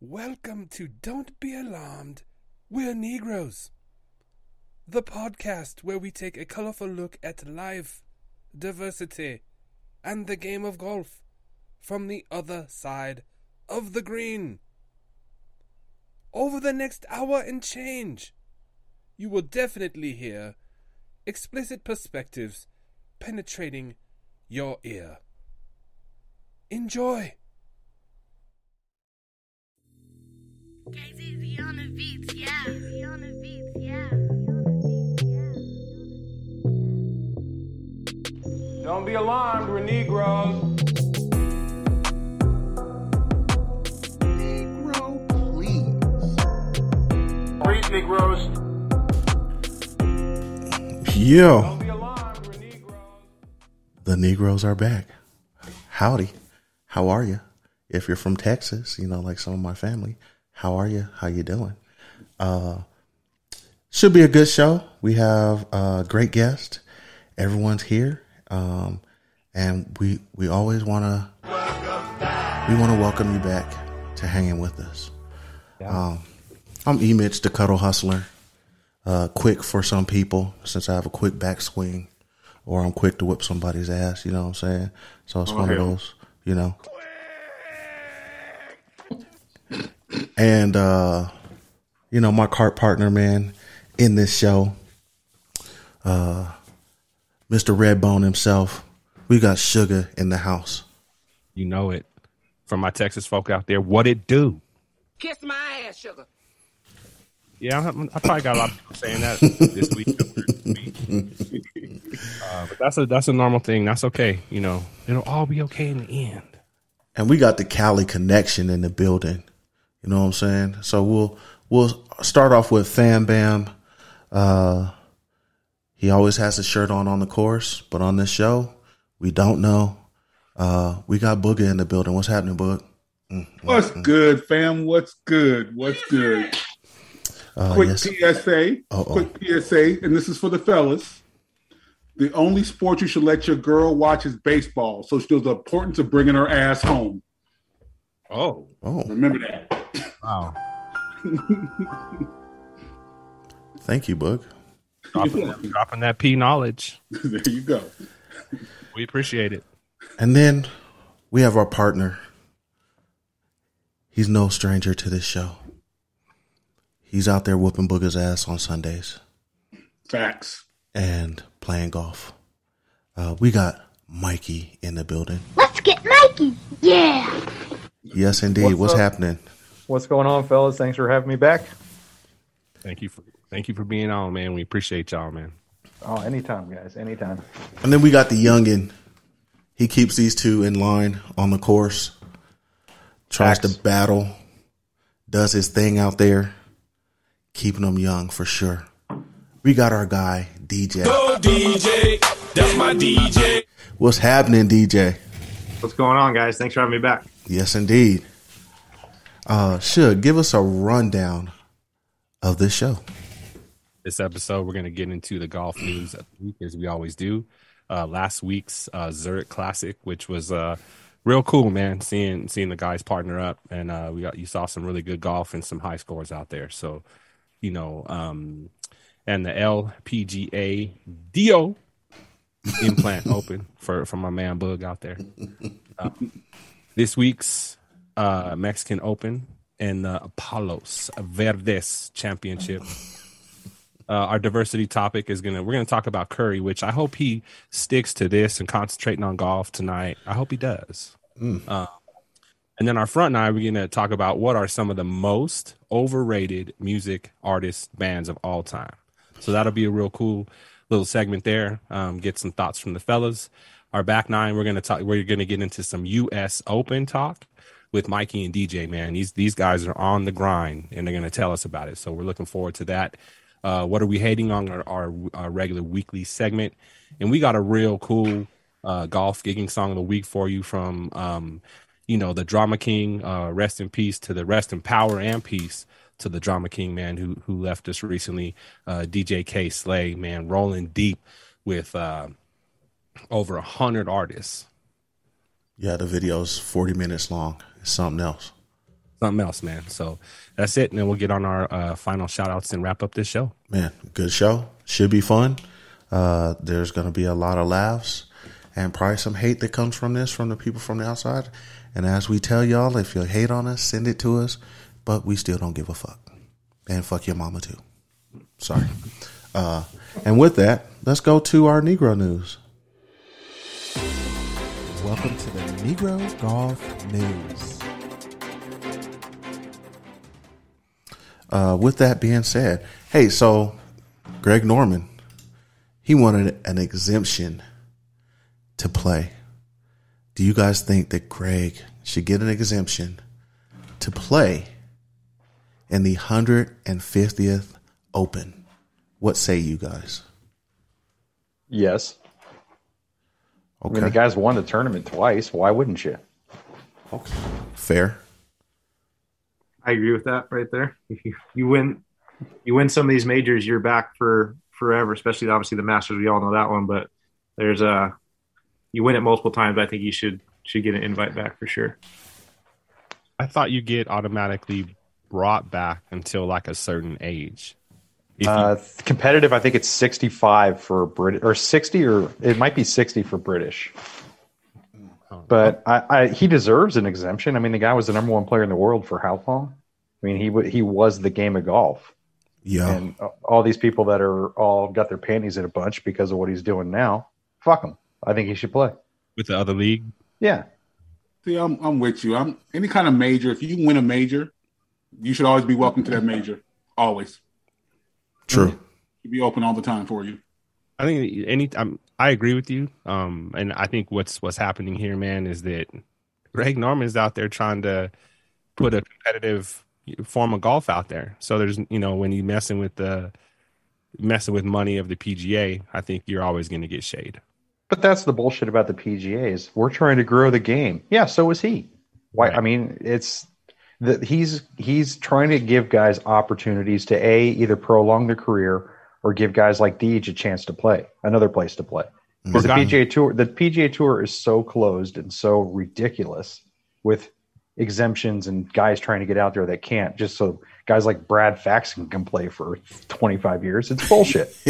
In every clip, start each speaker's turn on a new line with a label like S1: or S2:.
S1: Welcome to Don't Be Alarmed, We're Negroes. The podcast where we take a colorful look at life, diversity, and the game of golf from the other side of the green. Over the next hour and change, you will definitely hear explicit perspectives penetrating your ear. Enjoy!
S2: Don't be alarmed, we're Negroes.
S3: Negro, please.
S2: Breathe, Negroes.
S4: Yo,
S2: alarmed, we're Negroes.
S4: the Negroes are back. Howdy. How are you? If you're from Texas, you know, like some of my family, how are you? How you doing? Uh, should be a good show. We have a great guest. Everyone's here. Um, and we, we always want to, we want to welcome you back to hanging with us. Um, I'm E Mitch, the cuddle hustler. Uh, quick for some people since I have a quick backswing or I'm quick to whip somebody's ass, you know what I'm saying? So it's one of those, you know. And uh, you know, my cart partner, man, in this show, uh Mr. Redbone himself. We got sugar in the house.
S5: You know it. From my Texas folk out there, what it do?
S6: Kiss my ass, sugar.
S5: Yeah, I, I probably got a lot of people saying that this week. uh, but that's a that's a normal thing. That's okay. You know, it'll all be okay in the end.
S4: And we got the Cali connection in the building. You know what I'm saying? So we'll we'll start off with Fam Bam. Uh he always has his shirt on on the course, but on this show, we don't know. Uh we got Booger in the building. What's happening, Boog?
S7: What's good, fam? What's good? What's good?
S4: Uh,
S7: quick
S4: yes.
S7: PSA.
S4: Uh-oh.
S7: Quick PSA, and this is for the fellas. The only sport you should let your girl watch is baseball. So she knows the importance of bringing her ass home.
S5: Oh,
S4: Oh,
S7: Remember that.
S5: wow!
S4: thank you, Boog.
S5: Dropping, that, dropping that P knowledge.
S7: there you go.
S5: We appreciate it.
S4: And then we have our partner. He's no stranger to this show. He's out there whooping Booger's ass on Sundays.
S7: Facts.
S4: and playing golf. Uh, we got Mikey in the building.
S8: Let's get Mikey! Yeah!
S4: Yes, indeed.
S9: What's
S4: What's,
S9: up?
S4: happening?
S9: What's going on, fellas? Thanks for having me back.
S5: Thank you for thank you for being on, man. We appreciate y'all, man.
S9: Oh, anytime, guys. Anytime.
S4: And then we got the youngin. He keeps these two in line on the course. Tries
S9: Facts.
S4: to battle. Does his thing out there. Keeping them young for sure. We got our guy DJ.
S10: Go DJ, that's my DJ.
S4: What's happening, DJ?
S11: What's going on, guys? Thanks for having me back.
S4: Yes, indeed. Uh, should give us a rundown of this show.
S5: This episode, we're going to get into the golf news of the week as we always do. Uh, last week's uh, Zurich Classic, which was uh, real cool, man. Seeing seeing the guys partner up, and uh, we got you saw some really good golf and some high scores out there. So, you know, um, and the LPGA DIO Implant open for for my man Bug out there. Uh, this week's uh, Mexican Open and the Palos Verdes Championship. Uh, our diversity topic is gonna we're gonna talk about Curry, which I hope he sticks to this and concentrating on golf tonight. I hope he does. Uh, and then our front nine, we're gonna talk about what are some of the most overrated music artists bands of all time. So that'll be a real cool little segment there. Um, get some thoughts from the fellas. Our back nine, we're gonna talk. We're gonna get into some U.S. Open talk with Mikey and DJ. Man, these these guys are on the grind, and they're gonna tell us about it. So we're looking forward to that. Uh, what are we hating on our, our, our regular weekly segment? And we got a real cool uh, golf gigging song of the week for you from um, you know the Drama King. Uh, rest in peace to the rest in power and peace to the Drama King man who who left us recently. Uh, DJ Kay Slay man rolling deep with uh, over a hundred artists.
S4: Yeah, the video's 40 minutes long. It's something else.
S5: something else, man. So that's it, and then we'll get on our uh, final shout outs and wrap up this show.
S4: Man, good show. Should be fun. Uh, there's going to be a lot of laughs and probably some hate that comes from this from the people from the outside. And as we tell y'all, if you hate on us, send it to us. But we still don't give a fuck. And fuck your mama too. Sorry. Uh, and with that, let's go to our Negro news.
S3: Welcome to the Negro Golf News.
S4: Uh, with that being said, hey, so Greg Norman, he wanted an exemption to play. Do you guys think that Greg should get an exemption to play in the 150th Open? What say you guys?
S9: Yes.
S4: Okay.
S9: I mean, the guy's won the tournament twice. Why wouldn't you?
S4: Okay. Fair.
S11: I agree with that right there. If you, you win, you win some of these majors, you're back for forever. Especially obviously the Masters, we all know that one. But there's a you win it multiple times. I think you should should get an invite back for sure.
S5: I thought you get automatically brought back until like a certain age. If you-
S9: Uh, competitive, I think it's 65 for Brit or 60 or it might be 60 for British. But I, I, he deserves an exemption. I mean, the guy was the number one player in the world for how long? I mean, he he was the game of golf.
S4: Yeah.
S9: And all these people that are all got their panties in a bunch because of what he's doing now, fuck him. I think he should play.
S5: with the other league,
S9: Yeah.
S7: See, I'm I'm with you. I'm any kind of major. If you win a major, you should always be welcome to that major. Always.
S4: True.
S7: Should be open all the time for you.
S5: I think any um, I agree with you. Um, and I think what's what's happening here, man, is that Greg Norman's out there trying to put a competitive form of golf out there. So there's you know when you messing with the messing with money of the PGA, I think you're always going to get shade.
S9: But that's the bullshit about the PGAs. We're trying to grow the game. Yeah, so is he. Why? I mean, it's that he's he's trying to give guys opportunities to a either prolong their career or give guys like Deej a chance to play another place to play. Mm-hmm. Because the
S5: Or
S9: PGA tour, the PGA tour is so closed and so ridiculous with exemptions and guys trying to get out there that can't. Just so guys like Brad Faxon can play for twenty five years, it's bullshit.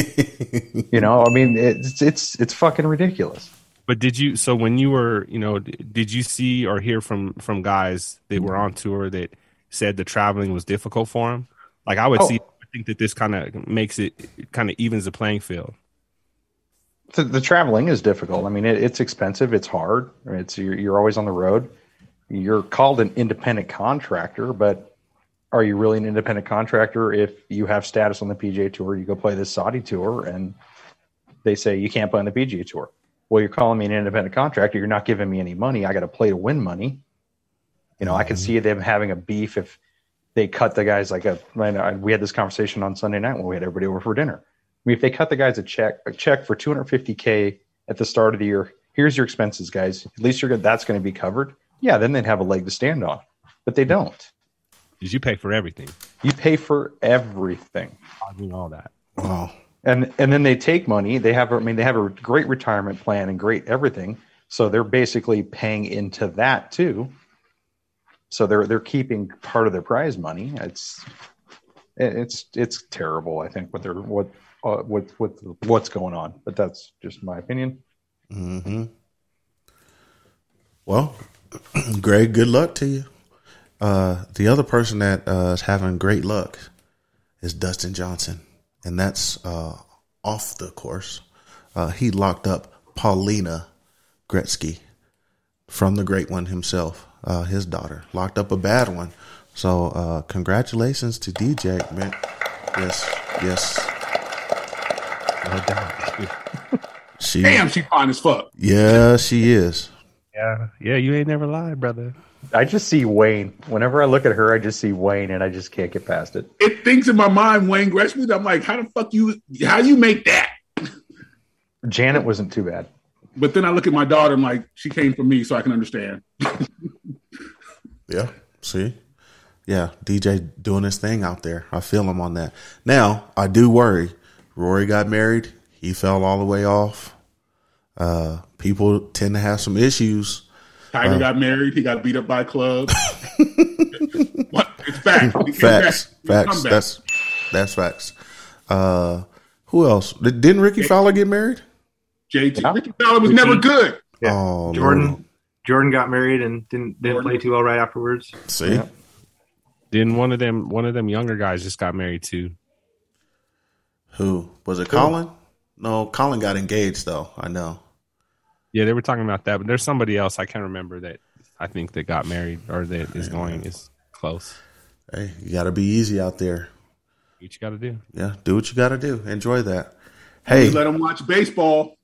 S9: you know, I mean, it's it's it's fucking ridiculous.
S5: But did you? So when you were, you know, did you see or hear from from guys that were on tour that said the traveling was difficult for them? Like I would
S9: Oh.
S5: see. I think that this kind of makes it kind of evens the playing field.
S9: The, the traveling is difficult. I mean, it, it's expensive. It's hard. It's you're, you're always on the road. You're called an independent contractor, but are you really an independent contractor if you have status on the PGA Tour? You go play this Saudi tour, and they say you can't play on the PGA Tour. Well, you're calling me an independent contractor. You're not giving me any money. I got to play to win money. You know, I could see mm-hmm. them having a beef if they cut the guys like a. I know, we had this conversation on Sunday night when we had everybody over for dinner. I mean, if they cut the guys a check, a check for 250k at the start of the year, here's your expenses, guys. At least you're good. That's going to be covered. Yeah, then they'd have a leg to stand on, but they don't.
S5: Did you pay for everything?
S9: You pay for everything,
S5: I mean, all that.
S4: Wow.
S9: And and then they take money. They have, I mean, they have a great retirement plan and great everything. So they're basically paying into that too. So they're they're keeping part of their prize money. It's it's it's terrible. I think what they're what uh, what what what's going on. But that's just my opinion.
S4: hmm Well, Greg, good luck to you. Uh, the other person that uh, is having great luck is Dustin Johnson, and that's uh, off the course. Uh, he locked up Paulina Gretzky from the great one himself, uh, his daughter, locked up a bad one. So, uh, congratulations to DJ, man. Yes, yes.
S5: No doubt.
S4: She,
S7: Damn, she fine as fuck.
S4: yeah, she is.
S5: Yeah, yeah. You ain't never lied, brother.
S9: I just see Wayne. Whenever I look at her, I just see Wayne, and I just can't get past it.
S7: It thinks in my mind Wayne Gretzky. I'm like, how the fuck you? How you make that?
S9: Janet wasn't too bad.
S7: But then I look at my daughter. I'm like, she came from me, so I can understand.
S4: Yeah. See? Yeah. DJ doing his thing out there. I feel him on that. Now, I do worry. Rory got married. He fell all the way off. Uh, people tend to have some issues.
S7: Tiger got married. He got beat up by a club. What? It's fact. He
S4: facts,
S7: back.
S4: facts. That's that's facts. Uh, who else? Did- Didn't Rickie Fowler get married?
S7: JT. Rickie Fowler was never good.
S11: Yeah.
S4: Oh,
S11: Jordan
S4: Lord.
S11: Jordan got married and didn't didn't play too well right afterwards.
S4: See,
S5: Then one of them one of them younger guys just got married too.
S4: who was it? Colin? No, Colin got engaged though. I know.
S5: Yeah, they were talking about that, but there's somebody else I can't remember that I think that got married or that is going is close.
S4: Hey, you got to be easy out there.
S5: What you got to do?
S4: Yeah, do what you got to do. Enjoy that. Hey,
S7: You let them watch baseball.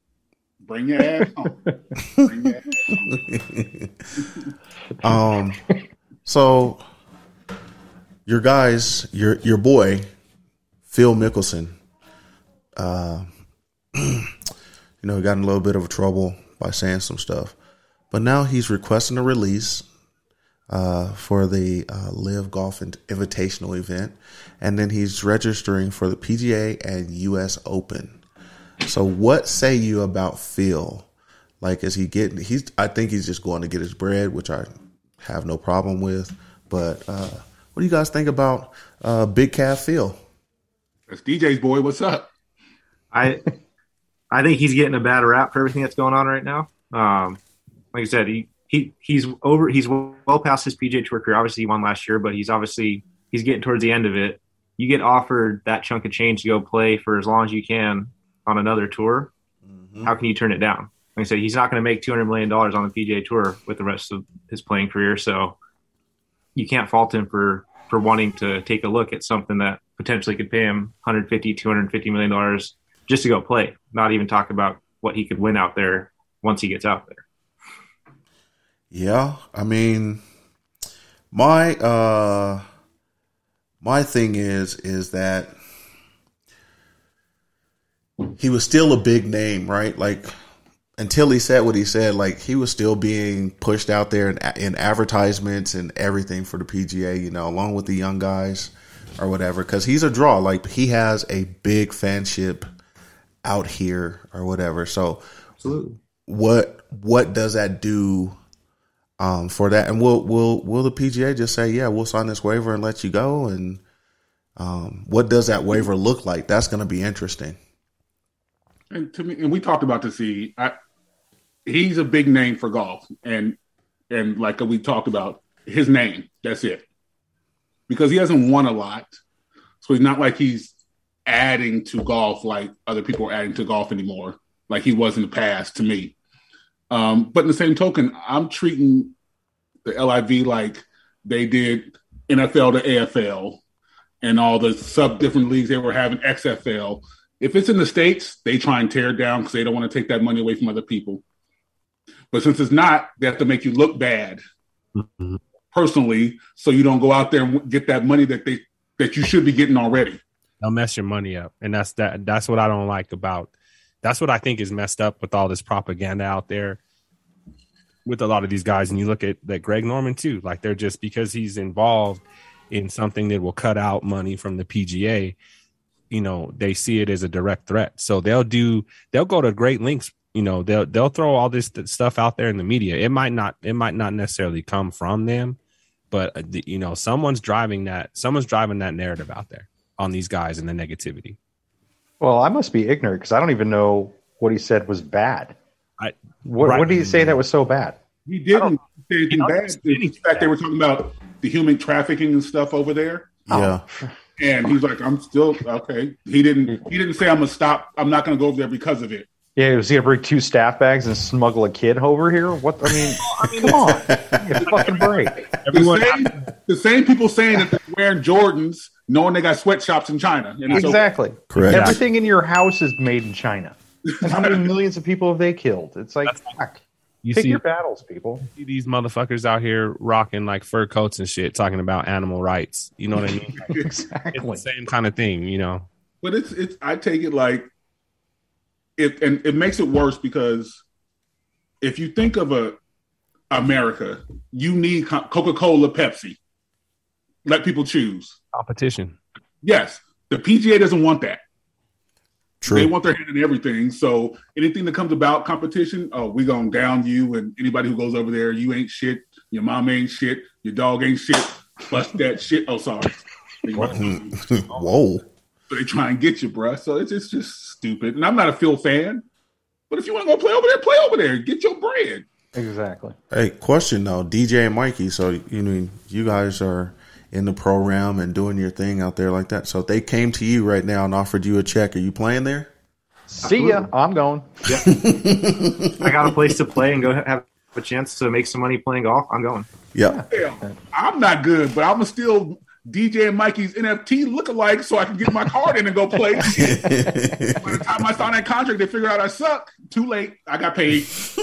S7: Bring your ass home. Bring your ass home.
S4: um, so your guys, your your boy, Phil Mickelson, uh, you know, he got in a little bit of trouble by saying some stuff, but now he's requesting a release uh, for the uh, LIV Golf Invitational event, and then he's registering for the PGA and U.S. Open. So, what say you about Phil? Like, is he getting? He's. I think he's just going to get his bread, which I have no problem with. But uh, what do you guys think about uh, Big Calf Phil?
S7: That's DJ's boy. What's up?
S11: I I think he's getting a bad rap for everything that's going on right now. Um, like I said, he, he he's over he's well past his PGA Tour career. Obviously, he won last year, but he's obviously he's getting towards the end of it. You get offered that chunk of change to go play for as long as you can on another tour. How can you turn it down? Like I said, he's not going to make two hundred million dollars on the PGA Tour with the rest of his playing career, so you can't fault him for for wanting to take a look at something that potentially could pay him 150 250 million dollars just to go play not even talk about what he could win out there once he gets out there
S4: Yeah, I mean, my uh, my thing is is that he was still a big name, right? Like until he said what he said, like he was still being pushed out there in, in advertisements and everything for the PGA, you know, along with the young guys or whatever. Because he's a draw, like he has a big fanship out here or whatever. So,
S11: absolutely,
S4: what what does that do? um, for that. And will will will the PGA just say, yeah, we'll sign this waiver and let you go? And um, what does that waiver look like? That's going to be interesting.
S7: And to me, and we talked about this. He, I, he's a big name for golf, and and like we talked about, his name. That's it. Because he hasn't won a lot, so he's not like he's adding to golf like other people are adding to golf anymore, like he was in the past. To me, um, but in the same token, I'm treating the LIV like they did NFL to AFL and all the sub different leagues they were having XFL. If it's in the states, they try and tear it down because they don't want to take that money away from other people. But since it's not, they have to make you look bad
S5: Mm-hmm.
S7: personally, so you don't go out there and get that money that they that you should be getting already.
S5: They'll mess your money up, and that's that. That's what I don't like about. That's what I think is messed up with all this propaganda out there with a lot of these guys. And you look at that Greg Norman too. Like they're just because he's involved in something that will cut out money from the PGA. You know, they see it as a direct threat, so they'll do. They'll go to great lengths. You know, they'll they'll throw all this stuff out there in the media. It might not. It might not necessarily come from them, but uh, you know, someone's driving that. Someone's driving that narrative out there on these guys and the negativity.
S9: Well, I must be ignorant because I don't even know what he said was bad.
S5: I,
S9: what,
S5: right.
S9: what did he say that was so bad?
S7: He didn't say anything
S5: know,
S7: bad. In fact, they were talking about the human trafficking and stuff over there.
S4: Yeah.
S7: And he's like, I'm still okay. He didn't. He didn't say I'm gonna stop. I'm not gonna go over there because of it.
S9: Yeah, was he gonna bring two staff bags and smuggle a kid over here? What I mean, come on, Give a fucking break.
S7: The same, the same people saying that they're wearing Jordans, knowing they got sweatshops in China. And it's
S9: Exactly.
S4: Correct.
S9: Everything in your house is made in China. And how many millions of people have they killed? It's like, fuck.
S5: You
S9: Pick
S5: see,
S9: your battles, people.
S5: see these motherfuckers out here rocking like fur coats and shit, talking about animal rights. You know what I mean? Like, it's
S9: Exactly.
S5: the same kind of thing, you know.
S7: But it's it's. I take it like it, and it makes it worse because if you think of a America, you need Coca Cola, Pepsi. Let people choose.
S5: Competition.
S7: Yes, the PGA doesn't want that.
S4: True.
S7: They want their hand in everything. So anything that comes about competition, oh, we gonna down you, and anybody who goes over there, you ain't shit. Your mom ain't shit. Your dog ain't shit. Bust that shit. Oh, sorry.
S4: Whoa.
S7: So they try and get you, bruh. So it's, it's just stupid. And I'm not a Phil fan. But if you want to go play over there, play over there. Get your bread.
S9: Exactly.
S4: Hey, question though, DJ and Mikey. So you mean you guys are in the program and doing your thing out there like that. So if they came to you right now and offered you a check, are you playing there?
S9: See ya. I'm going.
S11: I got a place to play and go have a chance to make some money playing golf. I'm going.
S4: Yep.
S7: Hell, I'm not good, but I'm still DJ and Mikey's NFT look-alike so I can get my card in and go play. By the time I sign that contract, they figure out I suck. Too late. I got paid.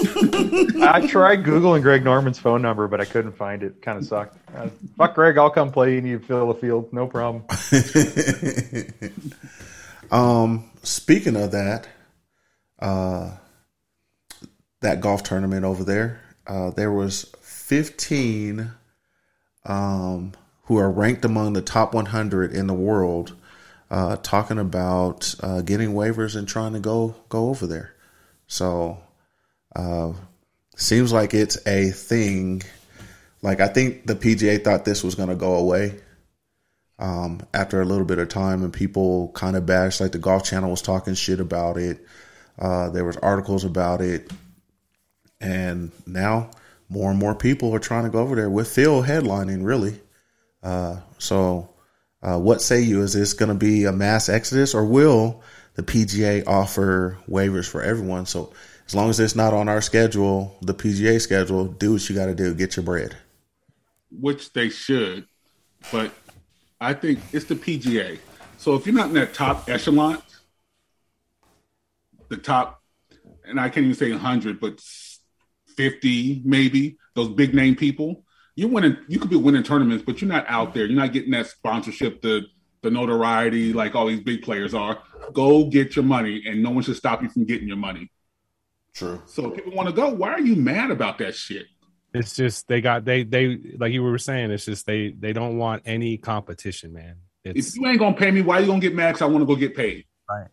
S9: I tried Googling Greg Norman's phone number, but I couldn't find it. Kind of sucked. Uh, fuck Greg, I'll come play and you fill the field. No problem.
S4: Um, speaking of that, uh, that golf tournament over there, uh, there was 15 um, who are ranked among the top 100 in the world uh, talking about uh, getting waivers and trying to go go over there. So, uh, seems like it's a thing. Like I think the PGA thought this was going to go away um, after a little bit of time, and people kind of bashed. Like the Golf Channel was talking shit about it. Uh, there was articles about it, and now more and more people are trying to go over there with Phil headlining. Really, uh, so uh, what say you? Is this going to be a mass exodus, or will the PGA offer waivers for everyone? So as long as it's not on our schedule, the PGA schedule, do what you got to do. Get your bread.
S7: which they should, but I think it's the PGA. So if you're not in that top echelon, the top, and I can't even say 100, but 50 maybe, those big name people, you're winning, you could be winning tournaments, but you're not out mm-hmm. there. You're not getting that sponsorship, the, the notoriety like all these big players are. Go get your money, and no one should stop you from getting your money.
S4: True.
S7: So if people want to go, why are you mad about that shit?
S5: It's just they got they they like you were saying. It's just they they don't want any competition, man. It's
S7: If you ain't gonna pay me, why you gonna get mad? 'Cause I want to go get paid.
S5: right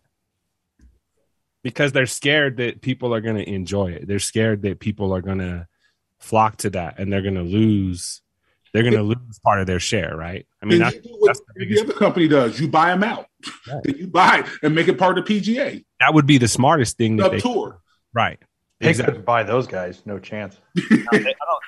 S5: because they're scared that people are going to enjoy it. They're scared that people are going to flock to that, and they're going to lose. They're going to lose part of their share, right? I mean,
S7: Then
S5: that's,
S7: you do what
S5: that's the
S7: every
S5: biggest.
S7: other company does. You buy them out. Then you buy it and make it part of the PGA.
S5: That would be the smartest thing that
S7: Sub
S5: they
S7: tour.
S5: right.
S9: They
S5: Exactly.
S9: couldn't buy those guys. No chance.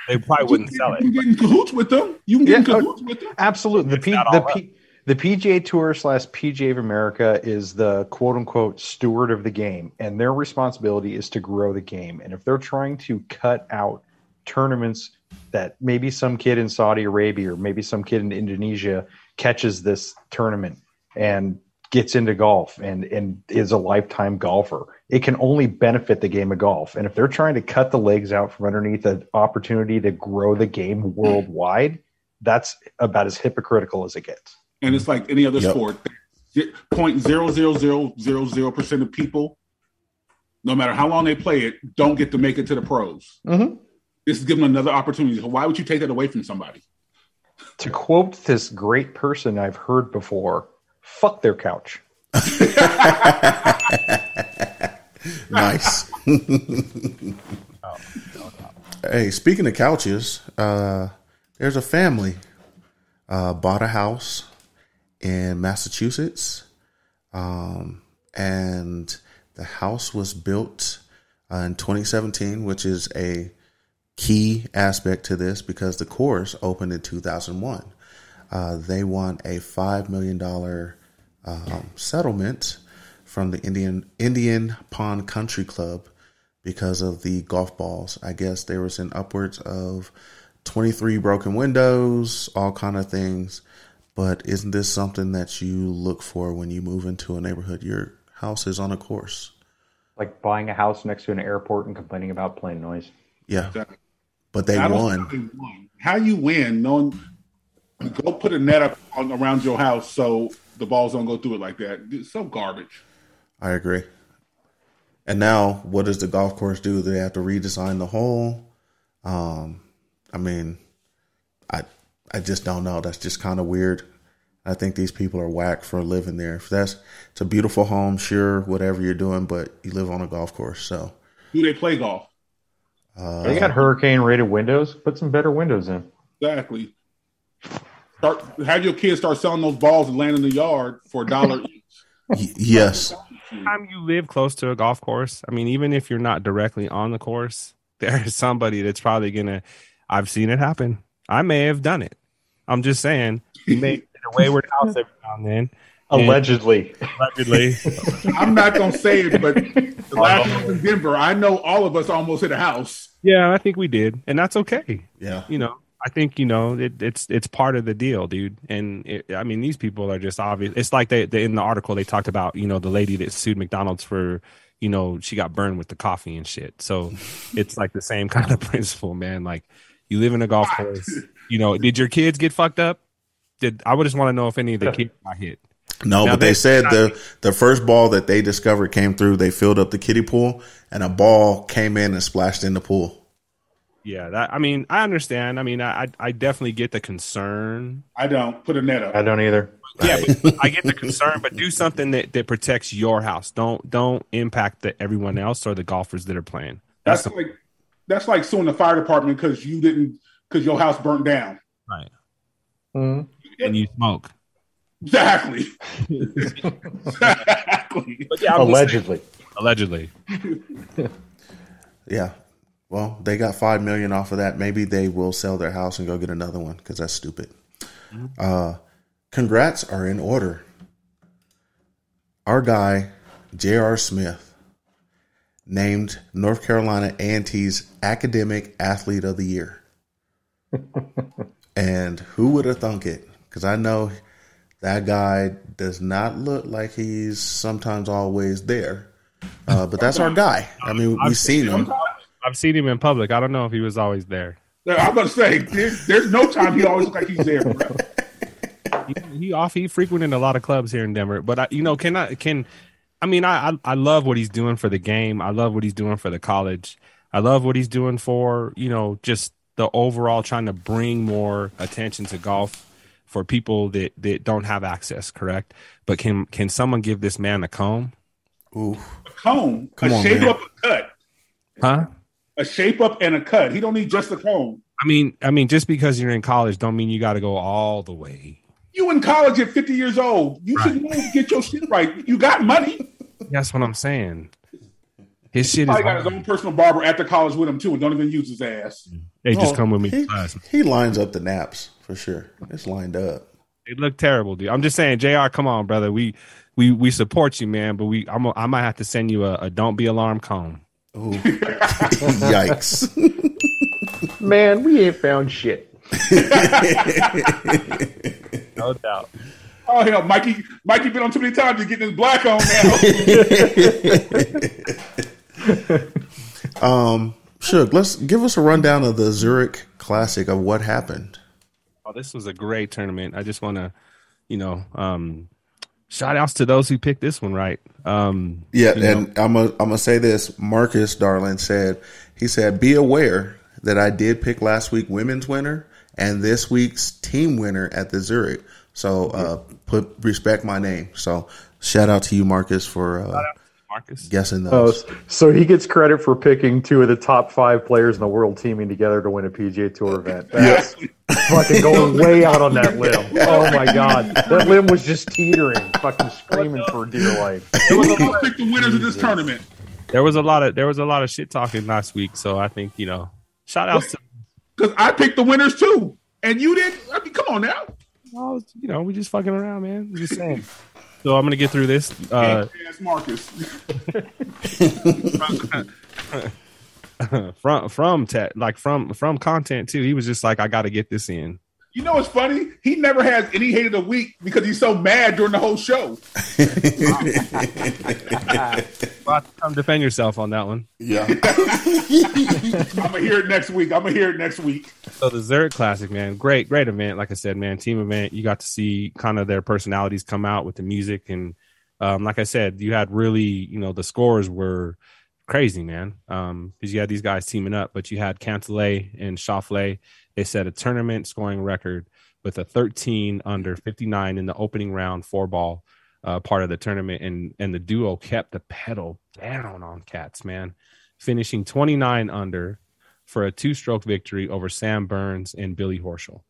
S5: They probably wouldn't sell it.
S7: You can get in cahoots with them. You can get in
S9: Yeah, oh,
S7: cahoots with them.
S9: Absolutely. The P, the
S5: all up.
S9: P, the PGA Tour slash PGA of America is the quote unquote steward of the game, and their responsibility is to grow the game. And if they're trying to cut out tournaments that maybe some kid in Saudi Arabia or maybe some kid in Indonesia catches this tournament and gets into golf and, and is a lifetime golfer, it can only benefit the game of golf. And if they're trying to cut the legs out from underneath an opportunity to grow the game worldwide, that's about as hypocritical as it gets.
S7: And it's like any other
S4: Yep.
S7: sport. Point zero zero zero zero zero percent of people, no matter how long they play it, don't get to make it to the pros.
S9: Mhm.
S7: This is giving another opportunity. So why would you take that away from somebody?
S9: To quote this great person I've heard before, fuck their couch.
S4: nice. hey, speaking of couches, uh, there's a family uh, bought a house in Massachusetts, um, and the house was built uh, in 2017, which is a key aspect to this because the course opened in 2001. Uh, they won a five million dollar um, settlement from the Indian Indian Pond Country Club because of the golf balls. I guess there was an upwards of 23 broken windows, all kind of things. But isn't this something that you look for when you move into a neighborhood? Your house is on a course.
S9: Like buying a house next to an airport and complaining about plane noise.
S4: Yeah. But they won.
S7: they won. How you win? Knowing go put a net up on, around your house so the balls don't go through it like that. It's so garbage.
S4: I agree. And now, what does the golf course do? They have to redesign the hole. Um, I mean, I I just don't know. That's just kind of weird. I think these people are whack for living there. If that's it's a beautiful home, sure, whatever you're doing, but you live on a golf course, so
S7: Do they play golf?
S4: Uh,
S9: They got hurricane rated windows. Put some better windows in.
S7: Exactly. Start have your kids start selling those balls and land in the yard for a dollar each.
S4: y- yes.
S5: time you live close to a golf course, I mean, even if you're not directly on the course, there is somebody that's probably gonna. I've seen it happen. I may have done it. I'm just saying, you may get a wayward house every now and then. And-
S9: Allegedly.
S5: allegedly.
S7: I'm not gonna say it, but the oh, last time I in Denver, I know all of us almost hit a house.
S5: yeah, I think we did, and that's okay.
S4: Yeah.
S5: You know, I think you know it, it's it's part of the deal, dude. And it, I mean, these people are just obvious. It's like they, they in the article they talked about you know the lady that sued McDonald's for you know she got burned with the coffee and shit. So it's like the same kind of principle, man. Like you live in a golf course. You know, did your kids get fucked up? Did I would just want to know if any of the kids got hit.
S4: No,
S5: Now,
S4: but they
S5: they-
S4: said the the first ball that they discovered came through. They filled up the kiddie pool, and a ball came in and splashed in the pool.
S5: Yeah, that I mean, I understand. I mean, I I- I definitely get the concern.
S7: I don't put a net up.
S9: I don't either.
S5: Yeah, but I get the concern, but do something that, that protects your house. Don't don't impact the everyone else or the golfers that are playing.
S7: That's
S5: That's
S7: like that's like suing the fire department because you didn't because your house burnt down.
S5: right.
S9: Mhm.
S5: And you smoke.
S7: Exactly. exactly.
S5: Yeah,
S9: Allegedly.
S5: saying- allegedly.
S4: Yeah. Well, they got five million off of that. Maybe they will sell their house and go get another one because that's stupid. Uh, congrats are in order. Our guy, J.R. Smith, named North Carolina A&T's Academic Athlete of the Year. and who would have thunk it? Because I know that guy does not look like he's sometimes always there. Uh, but that's our guy. I mean, we've seen him.
S5: I've seen him in public. I don't know if he was always there.
S7: I'm gonna say there's, there's no time he always looks like he's there. Bro.
S5: He, he off. He frequented a lot of clubs here in Denver. But I, you know, can I can? I mean, I, I I love what he's doing for the game. I love what he's doing for the college. I love what he's doing for you know just the overall trying to bring more attention to golf for people that that don't have access. Correct. But can can someone give this man a comb?
S4: Ooh.
S7: A comb,
S4: Come
S7: a
S4: on,
S7: shape
S4: man.
S7: up, a cut,
S5: Huh?
S7: a shape up, and a cut. He don't need just a comb.
S5: I mean, I mean, just because you're in college, don't mean you got to go all the way.
S7: You in college at 50 years old. You should know, get your shit right. You got money.
S5: That's what I'm saying. His shit is.
S7: Probably got his own personal barber at the college with him too, and don't even use his ass.
S5: They just
S4: Oh,
S5: come with me.
S4: He, he lines up the naps for sure. It's lined up.
S5: It looked terrible, dude. I'm just saying, Jr. Come on, brother. We we we support you, man. But we, I'm, I might have to send you a, a don't be alarmed comb.
S4: Ooh. Yikes.
S9: Man, we ain't found shit.
S5: No doubt.
S7: Oh hell, Mikey! Mikey been on too many times. He's getting his black on now.
S4: um, Shook, let's give us a rundown of the Zurich Classic of what happened.
S5: Oh, this was a great tournament. I just want to, you know, um, shout outs to those who picked this one right. Um,
S4: Yeah,
S5: you know,
S4: and I'm gonna I'm gonna say this. Marcus Darling said he said, "Be aware that I did pick last week women's winner and this week's team winner at the Zurich. So uh, put respect my name. So shout out to you, Marcus, for uh,
S5: Marcus.
S4: guessing
S9: Oh,
S4: those.
S9: so he gets credit for picking two of the top five players in the world teaming together to win a PGA Tour event. That's fucking going way out on that limb. Oh my god, that limb was just teetering, fucking screaming for dear life.
S7: Who's gonna pick the winners of this tournament?
S5: there was a lot of there was a lot of shit talking last week. So I think you know, shout outs to
S7: Because I picked the winners too, and you didn't. I mean, come on now.
S5: well, you know, we just fucking around, man. I'm just saying. So I'm gonna get through this. Uh,
S7: Marcus.
S5: from from te- like from from content too. He was just like, I got to get this in.
S7: You know what's funny? He never has any hate of the week because he's so mad during the whole show.
S5: Well, come defend yourself on that one.
S4: Yeah.
S7: I'm gonna hear it next week. I'm gonna hear it next week.
S5: So the Zurich Classic, man, great, great event. Like I said, man, team event. You got to see kind of their personalities come out with the music, and um, like I said, you had really, you know, the scores were crazy, man. Um, because you had these guys teaming up, but you had Cantlay and Schauffele. They set a tournament scoring record with a 13 under 59 in the opening round four ball uh, part of the tournament, and and the duo kept the pedal down on cats, man, finishing 29 under for a two-stroke victory over Sam Burns and Billy Horschel.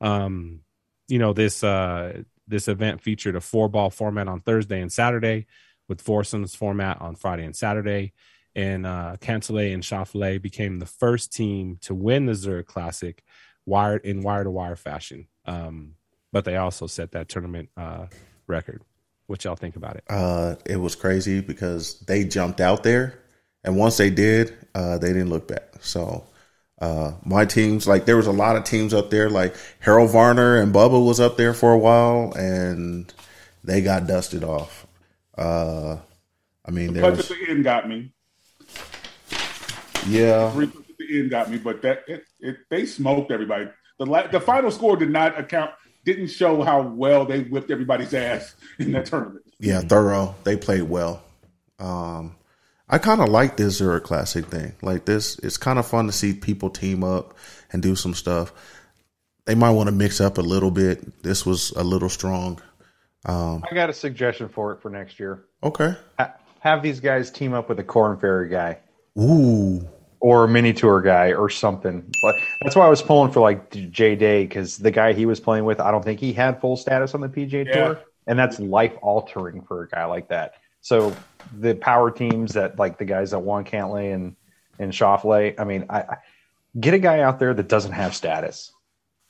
S5: Um, you know this uh, this event featured a four-ball format on Thursday and Saturday, with foursomes format on Friday and Saturday. And uh, Cantlay and Schauffele became the first team to win the Zurich Classic, wired in wire-to-wire fashion. Um, but they also set that tournament uh, record. What y'all think about it?
S4: Uh, it was crazy because they jumped out there, and once they did, uh, they didn't look back. So uh, my teams, like there was a lot of teams up there, like Harold Varner and Bubba was up there for a while, and they got dusted off. Uh, I mean, there
S7: Punch
S4: was
S7: at the end got me.
S4: Yeah,
S7: Three at the end got me, but that it, it they smoked everybody. The la- the final score did not account didn't show how well they whipped everybody's ass in that tournament.
S4: yeah, thorough. They played well. Um, I kind of like this Zurich Classic thing. Like this, it's kind of fun to see people team up and do some stuff. They might want to mix up a little bit. This was a little strong. Um,
S9: I got a suggestion for it for next year.
S4: okay.
S9: Ha- have these guys team up with a Korn Ferry guy
S4: Ooh.
S9: or a mini tour guy or something. But that's why I was pulling for like J Day because the guy he was playing with, I don't think he had full status on the PGA
S7: Yeah.
S9: Tour, and that's life altering for a guy like that. So the power teams that like the guys that won Cantlay and and Schauffele, I mean, I, I get a guy out there that doesn't have status.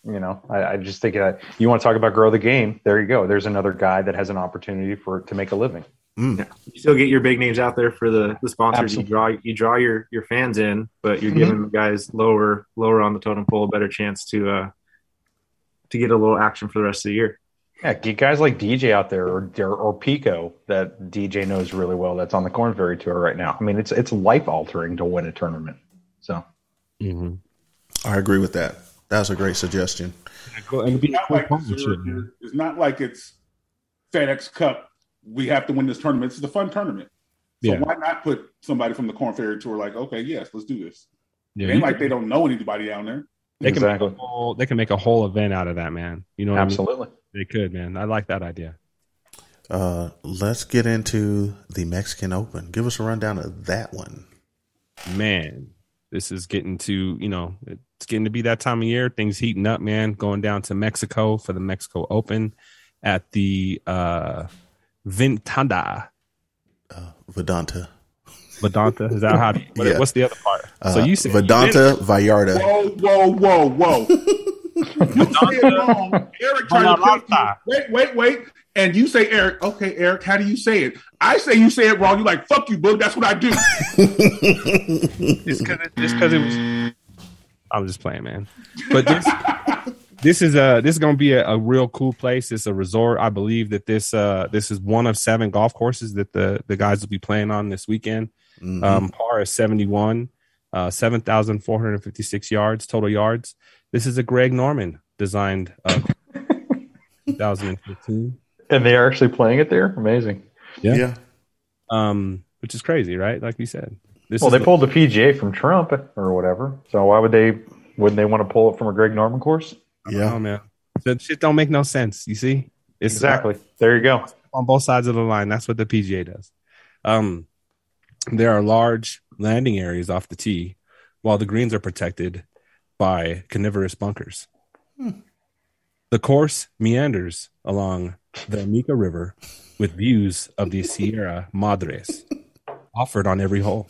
S9: You know, I, I just think that you want to talk about grow the game. There you go. There's another guy that has an opportunity for to make a living.
S11: You still get your big names out there for the, the sponsors.
S9: Absolutely.
S11: You draw you draw your, your fans in, but you're
S9: Mhm.
S11: giving guys lower lower on the totem pole a better chance to uh to get a little action for the rest of the year.
S9: Yeah, get guys like DJ out there or or, or Pico that DJ knows really well. That's on the Korn Ferry Tour right now. I mean, it's it's life altering to win a tournament. So
S5: Mm-hmm.
S4: I agree with that. That's a great suggestion.
S7: It's not like Zurich is- it's not like it's FedEx Cup. We have to win this tournament. It's a fun tournament. So
S5: Yeah.
S7: why not put somebody from the Korn Ferry Tour like, okay, yes, let's do this.
S5: Yeah,
S7: it ain't like
S5: can-
S7: they don't know anybody down there.
S5: They can
S9: Exactly.
S5: make a whole, they can make a whole event out of that, man. You know, what I mean?
S9: absolutely.
S5: They could, man. I like that idea.
S4: Uh, let's get into the Mexican Open. Give us a rundown of that one.
S5: Man, this is getting to you know it's getting to be that time of year. Things heating up, man. Going down to Mexico for the Mexico Open at the uh Ventanda
S4: Vidanta.
S5: Vidanta. Is that how? What,
S4: Yeah.
S5: What's the other part?
S4: Uh,
S5: so you said
S4: Vidanta Vallarta.
S7: Whoa, whoa, whoa, whoa. you say it wrong. Eric trying to pick you. Wait, wait, wait. And you say Eric. Okay, Eric, how do you say it? I say you say it wrong. You like, fuck you, boo. That's what I do.
S5: just because it, just 'cause it was. I'm just playing, man. But this this is a this is gonna be a, a real cool place. It's a resort. I believe that this uh this is one of seven golf courses that the the guys will be playing on this weekend.
S4: Mhm.
S5: Um, par is 71, uh, 7,456 yards total yards. This is a Greg Norman designed uh, 2015.
S9: And they are actually playing it there. Amazing.
S5: Yeah.
S4: yeah.
S5: Um, which is crazy, right? Like we said. This
S9: well, they
S5: the-
S9: pulled the PGA from Trump or whatever. So why would they? Wouldn't they want to pull it from a Greg Norman course?
S4: Yeah.
S5: Oh man, that shit don't make no sense. You see, it's
S9: Exactly. There you go.
S5: on both sides of the line. That's what the PGA does. Um, there are large landing areas off the tee, while the greens are protected by carnivorous bunkers. The course meanders along the Ameca River with views of the Sierra Madres offered on every hole.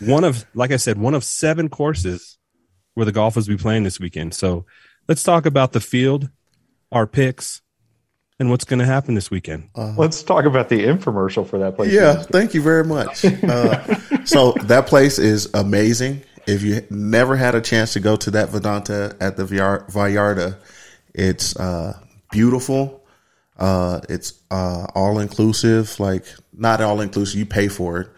S5: One of, like I said, one of seven courses where the golfers will be playing this weekend. So let's talk about the field, our picks, and what's going to happen this weekend.
S9: Let's talk about the infomercial for that place.
S4: Yeah, thank you very much. Uh, so that place is amazing. If you never had a chance to go to that Vidanta at the Vallarta, it's uh, beautiful. Uh, it's uh, all inclusive. Like not all inclusive. You pay for it,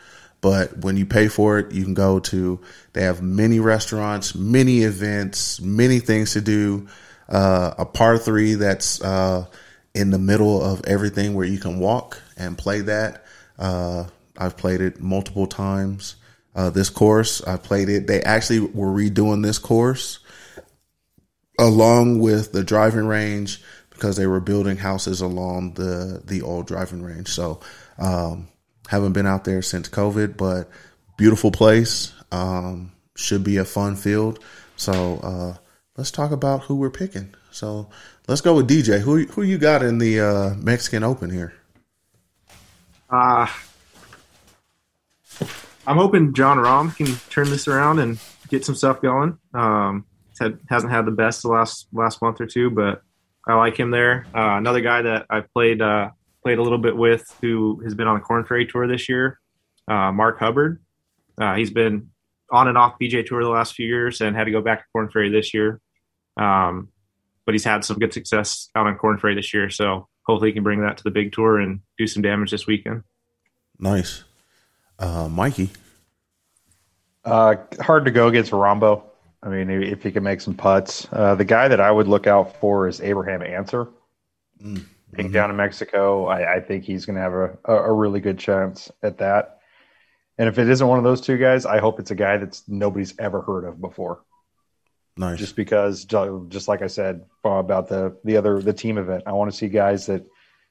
S4: but when you pay for it, you can go to. They have many restaurants, many events, many things to do. Uh, a par three that's uh, in the middle of everything where you can walk and play that. Uh, I've played it multiple times. Uh, this course, I played it. They actually were redoing this course along with the driving range because they were building houses along the the old driving range. So, um, haven't been out there since COVID, but beautiful place. Um, should be a fun field. So uh, let's talk about who we're picking. So let's go with DJ. Who who you got in the uh, Mexican Open here?
S11: Uh, I'm hoping Jon Rahm can turn this around and get some stuff going. Um, had, hasn't had the best the last last month or two, but I like him there. Uh, another guy that I've played uh, played a little bit with, who has been on the Korn Ferry Tour this year, uh, Mark Hubbard. Uh, he's been on and off PGA Tour the last few years and had to go back to Korn Ferry this year. Um, but he's had some good success out on Korn Ferry this year, so hopefully he can bring that to the big tour and do some damage this weekend.
S4: Nice, uh, Mikey.
S9: Uh, hard to go against Rahmbo. I mean, if he can make some putts, uh, the guy that I would look out for is Abraham Ancer.
S4: Mm.
S9: Being down in Mexico, I, I think he's going to have a, a, a really good chance at that. And if it isn't one of those two guys, I hope it's a guy that's nobody's ever heard of before.
S4: Nice.
S9: Just because, just like I said uh, about the the other the team event, I want to see guys that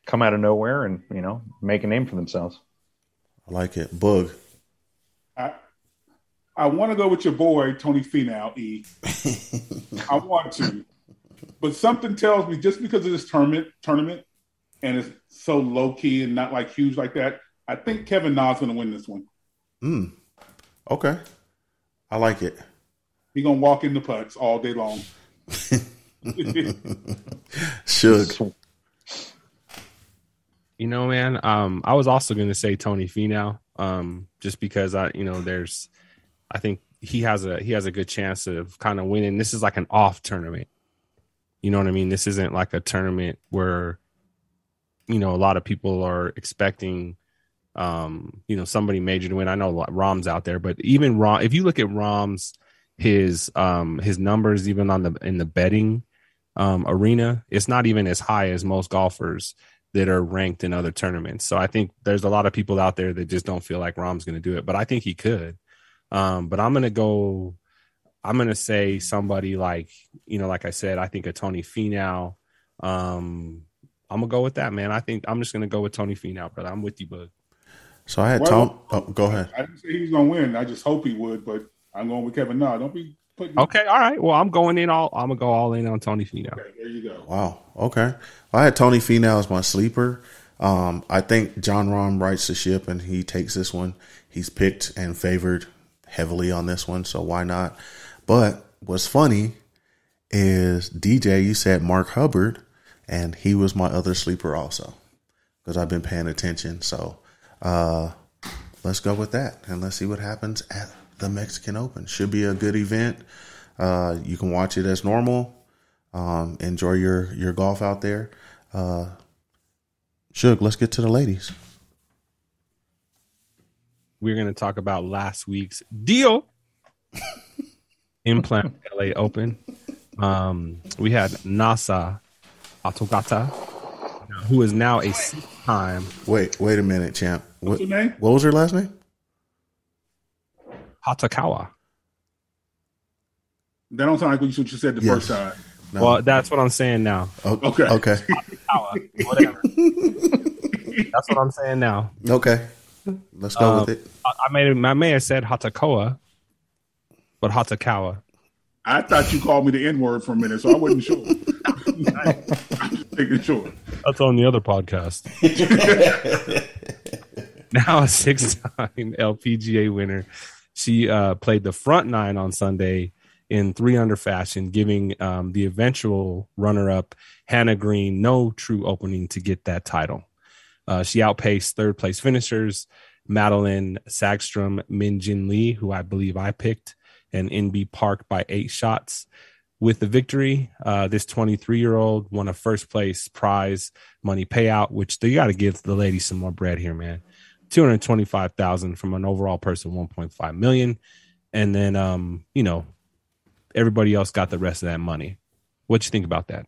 S9: come out of nowhere and you know make a name for themselves.
S4: I like it. Bug.
S7: I I want to go with your boy Tony Finau. E. I want to, but something tells me just because of this tournament tournament and it's so low key and not like huge like that, I think Kevin Na's going to win this one.
S4: Mm. Okay. I like it.
S7: He gonna walk in the putts all day long.
S4: Should.
S5: You know, man. Um, I was also going to say Tony Finau, um, just because I, you know, there's, I think he has a he has a good chance of kind of winning. This is like an off tournament. You know what I mean? This isn't like a tournament where, you know, a lot of people are expecting, um, you know, somebody major to win. I know Rahm's out there, but even Rahm, if you look at Rahm's his um his numbers even on the in the betting um arena, it's not even as high as most golfers that are ranked in other tournaments. So I think there's a lot of people out there that just don't feel like Rahm's going to do it, but I think he could. Um, but I'm going to go. I'm going to say somebody like you know, like I said, I think a Tony Finau. Um, I'm gonna go with that, man. I think I'm just gonna go with Tony Finau, brother. I'm with you, bud.
S4: So I had
S7: Well,
S4: Tom. Oh, go ahead.
S7: I didn't say he was gonna win. I just hope he would, but I'm going with Kevin Na. Don't be putting.
S5: Okay, all right. Well, I'm going in all. I'm gonna go all in on Tony Finau.
S7: Okay, there you go.
S4: Wow. Okay. Well, I had Tony Finau as my sleeper. Um, I think Jon Rahm rights the ship and he takes this one. He's picked and favored heavily on this one, so why not? But what's funny is DJ. You said Mark Hubbard, and he was my other sleeper also because I've been paying attention. So uh, let's go with that and let's see what happens at the Mexican Open. Should be a good event. Uh, you can watch it as normal. Um, enjoy your your golf out there. Uh, Shug, let's get to the ladies.
S5: We're gonna talk about last week's deal. Implant LA Open. Um, we had Nasa Atogata, who is now a six-time.
S4: Wait, wait a minute, champ. What,
S7: What's name?
S4: what was her last name?
S5: Hatakawa.
S7: That don't sound like what you said the
S4: Yes.
S7: first time.
S4: No.
S5: Well, that's what I'm saying now.
S7: Okay.
S4: Okay.
S5: Hatakawa, whatever. that's what I'm saying now.
S4: Okay. Let's go
S5: Um,
S4: with it.
S5: I, I may I may have said Hatakoa, but Hatakawa.
S7: I thought you called me the N word for a minute, so I wasn't sure. I'm making sure.
S5: That's on the other podcast. now a six-time LPGA winner. She uh, played the front nine on Sunday in three under fashion, giving um, the eventual runner-up Hannah Green no true opening to get that title. Uh, she outpaced third place finishers Madelene Sagström, Minjee Lee, who I believe I picked, and Inbee Park by eight shots. With the victory, uh, this 23 year old won a first place prize money payout, which they got to give the lady some more bread here, man. 225,000 from an overall person, 1.5 million. And then, um, you know, everybody else got the rest of that money. What you think about that?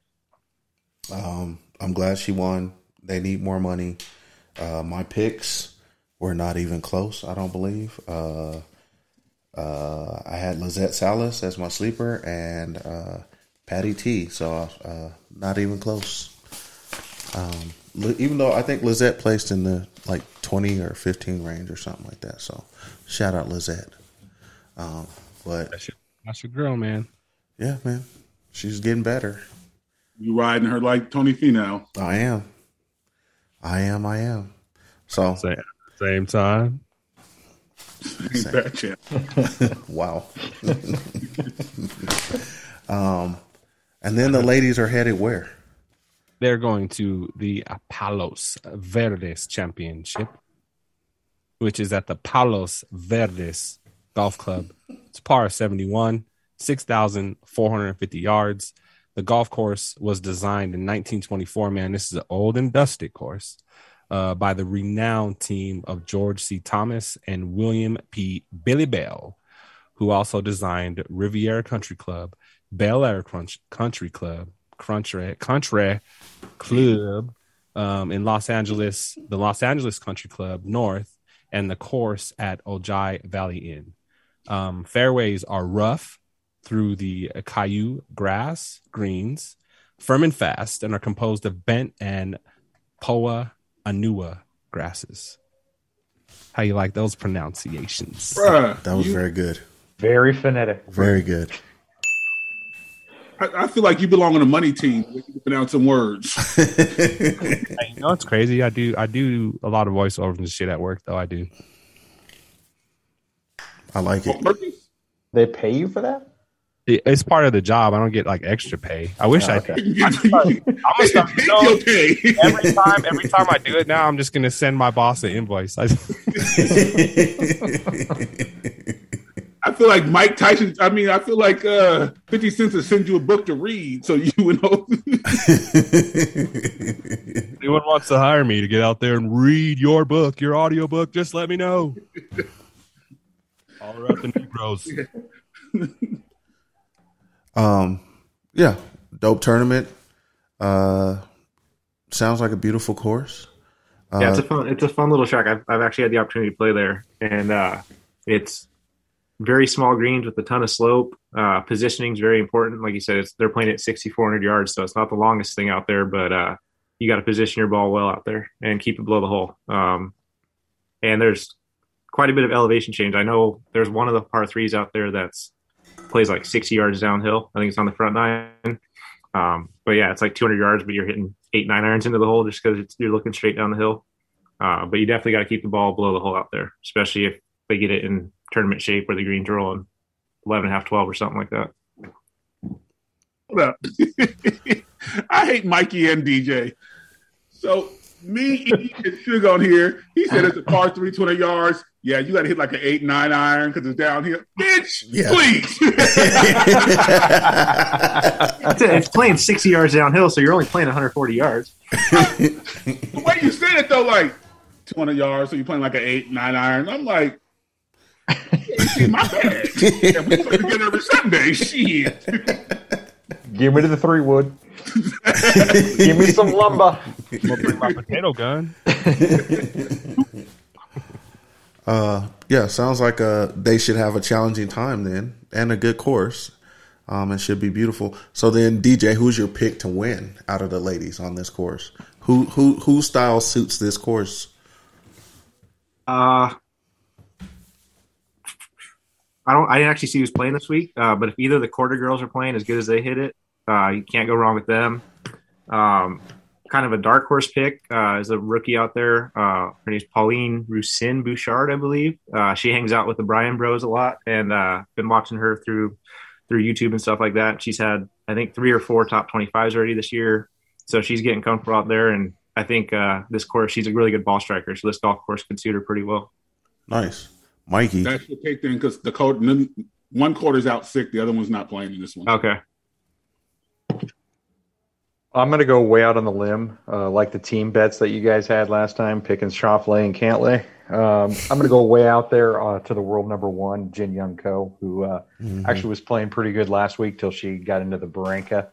S4: Um, I'm glad she won. They need more money. Uh, my picks were not even close. I don't believe. Uh, uh, I had Lizette Salas as my sleeper and uh, Patty T. So uh, not even close. Um, even though I think Lizette placed in the like 20 or 15 range or something like that. So shout out Lizette. Um, but
S5: That's your, that's your girl, man.
S4: yeah, man, she's getting better.
S7: You riding her like Tony Finau.
S4: I am. I am. I am. So
S5: Same, same time.
S7: Ain't champ.
S4: wow. um, and then the ladies are headed where?
S5: They're going to the Palos Verdes Championship, which is at the Palos Verdes Golf Club. It's par 71, 6,450 yards. The golf course was designed in 1924. Man, this is an old and dusty course uh, by the renowned team of George C. Thomas and William P. Billy Bell, who also designed Riviera Country Club, Bel Air Crunch, Country Club, Country, Country Club um, in Los Angeles, the Los Angeles Country Club North, and the course at Ojai Valley Inn. Um, fairways are rough through the Kikuyu grass greens, firm and fast, and are composed of bent and Poa annua grasses. How you like those pronunciations?
S7: Bruh,
S4: That was
S7: you-
S4: very good.
S9: Very phonetic.
S4: Very good.
S7: I, I feel like you belong on a money team. You can pronounce some words.
S5: Hey, you know it's crazy. I do I do a lot of voiceovers and shit at work though. I do.
S4: I like it.
S9: They pay you for that?
S5: It- It's part of the job. I don't get like extra pay. I wish
S9: Oh,
S5: I
S9: okay.
S5: did. I'm gonna start, you know, every time every time I do it now, I'm just gonna send my boss an invoice. I,
S7: feel like Mike Tyson. I mean, I feel like uh, Fifty Cent to send you a book to read, so you would know.
S5: anyone wants to hire me to get out there and read your book, your audio book, just let me know. All around the Negroes.
S4: Um, yeah, dope tournament. Uh, sounds like a beautiful course. Uh,
S11: yeah, it's a fun it's a fun little track. I've I've actually had the opportunity to play there, and uh, it's very small greens with a ton of slope. Uh, positioning is very important. Like you said, it's, they're playing at 6,400 yards, so it's not the longest thing out there, but uh, you got to position your ball well out there and keep it below the hole. Um, and there's quite a bit of elevation change. I know there's one of the par threes out there that's plays like 60 yards downhill. I think it's on the front nine. Um, but yeah, it's like 200 yards, but you're hitting eight, nine irons into the hole just because you're looking straight down the hill. Uh, but you definitely got to keep the ball below the hole out there, especially if they get it in tournament shape where the greens rolling 11 and a half, 12 or something like that.
S7: Hold up. I hate Mikey and DJ. So me, E, and Suge on here. He said it's a par three, 200 yards. Yeah, you got to hit like an eight, nine iron because it's downhill. Bitch,
S4: Yeah.
S7: please.
S11: It's, it's playing 60 yards downhill, so you're only playing 140 yards.
S7: the way you said it though, like 200 yards, so you're playing like an eight, nine iron. I'm like, see, my bad. Yeah, we play together every Sunday. Shit.
S9: Give me to the three wood. Give me some lumber.
S5: I'm gonna bring my potato gun.
S4: Uh, yeah, sounds like uh they should have a challenging time then, and a good course. Um, it should be beautiful. So then, DJ, who's your pick to win out of the ladies on this course? Who who whose style suits this course?
S11: Uh, I don't. I didn't actually see who's playing this week. Uh, but if either the Korda girls are playing as good as they hit it, uh, you can't go wrong with them. Um, kind of a dark horse pick uh, is a rookie out there. Uh, her name's Pauline Roussin Bouchard, I believe. Uh, she hangs out with the Bryan Bros a lot, and uh, been watching her through through YouTube and stuff like that. She's had I think three or four top twenty fives already this year, so she's getting comfortable out there. And I think uh, this course, she's a really good ball striker, so this golf course could suit her pretty well.
S4: Nice, Mikey.
S7: That's your take then, because the code, one Korda's out sick, the other one's not playing in this one.
S11: Okay.
S9: I'm going to go way out on the limb, uh, like the team bets that you guys had last time, picking Schauffele and Cantlay. Um, I'm going to go way out there uh, to the world number one, Jin Young Ko, who uh,
S4: Mhm.
S9: actually was playing pretty good last week till she got into the barranca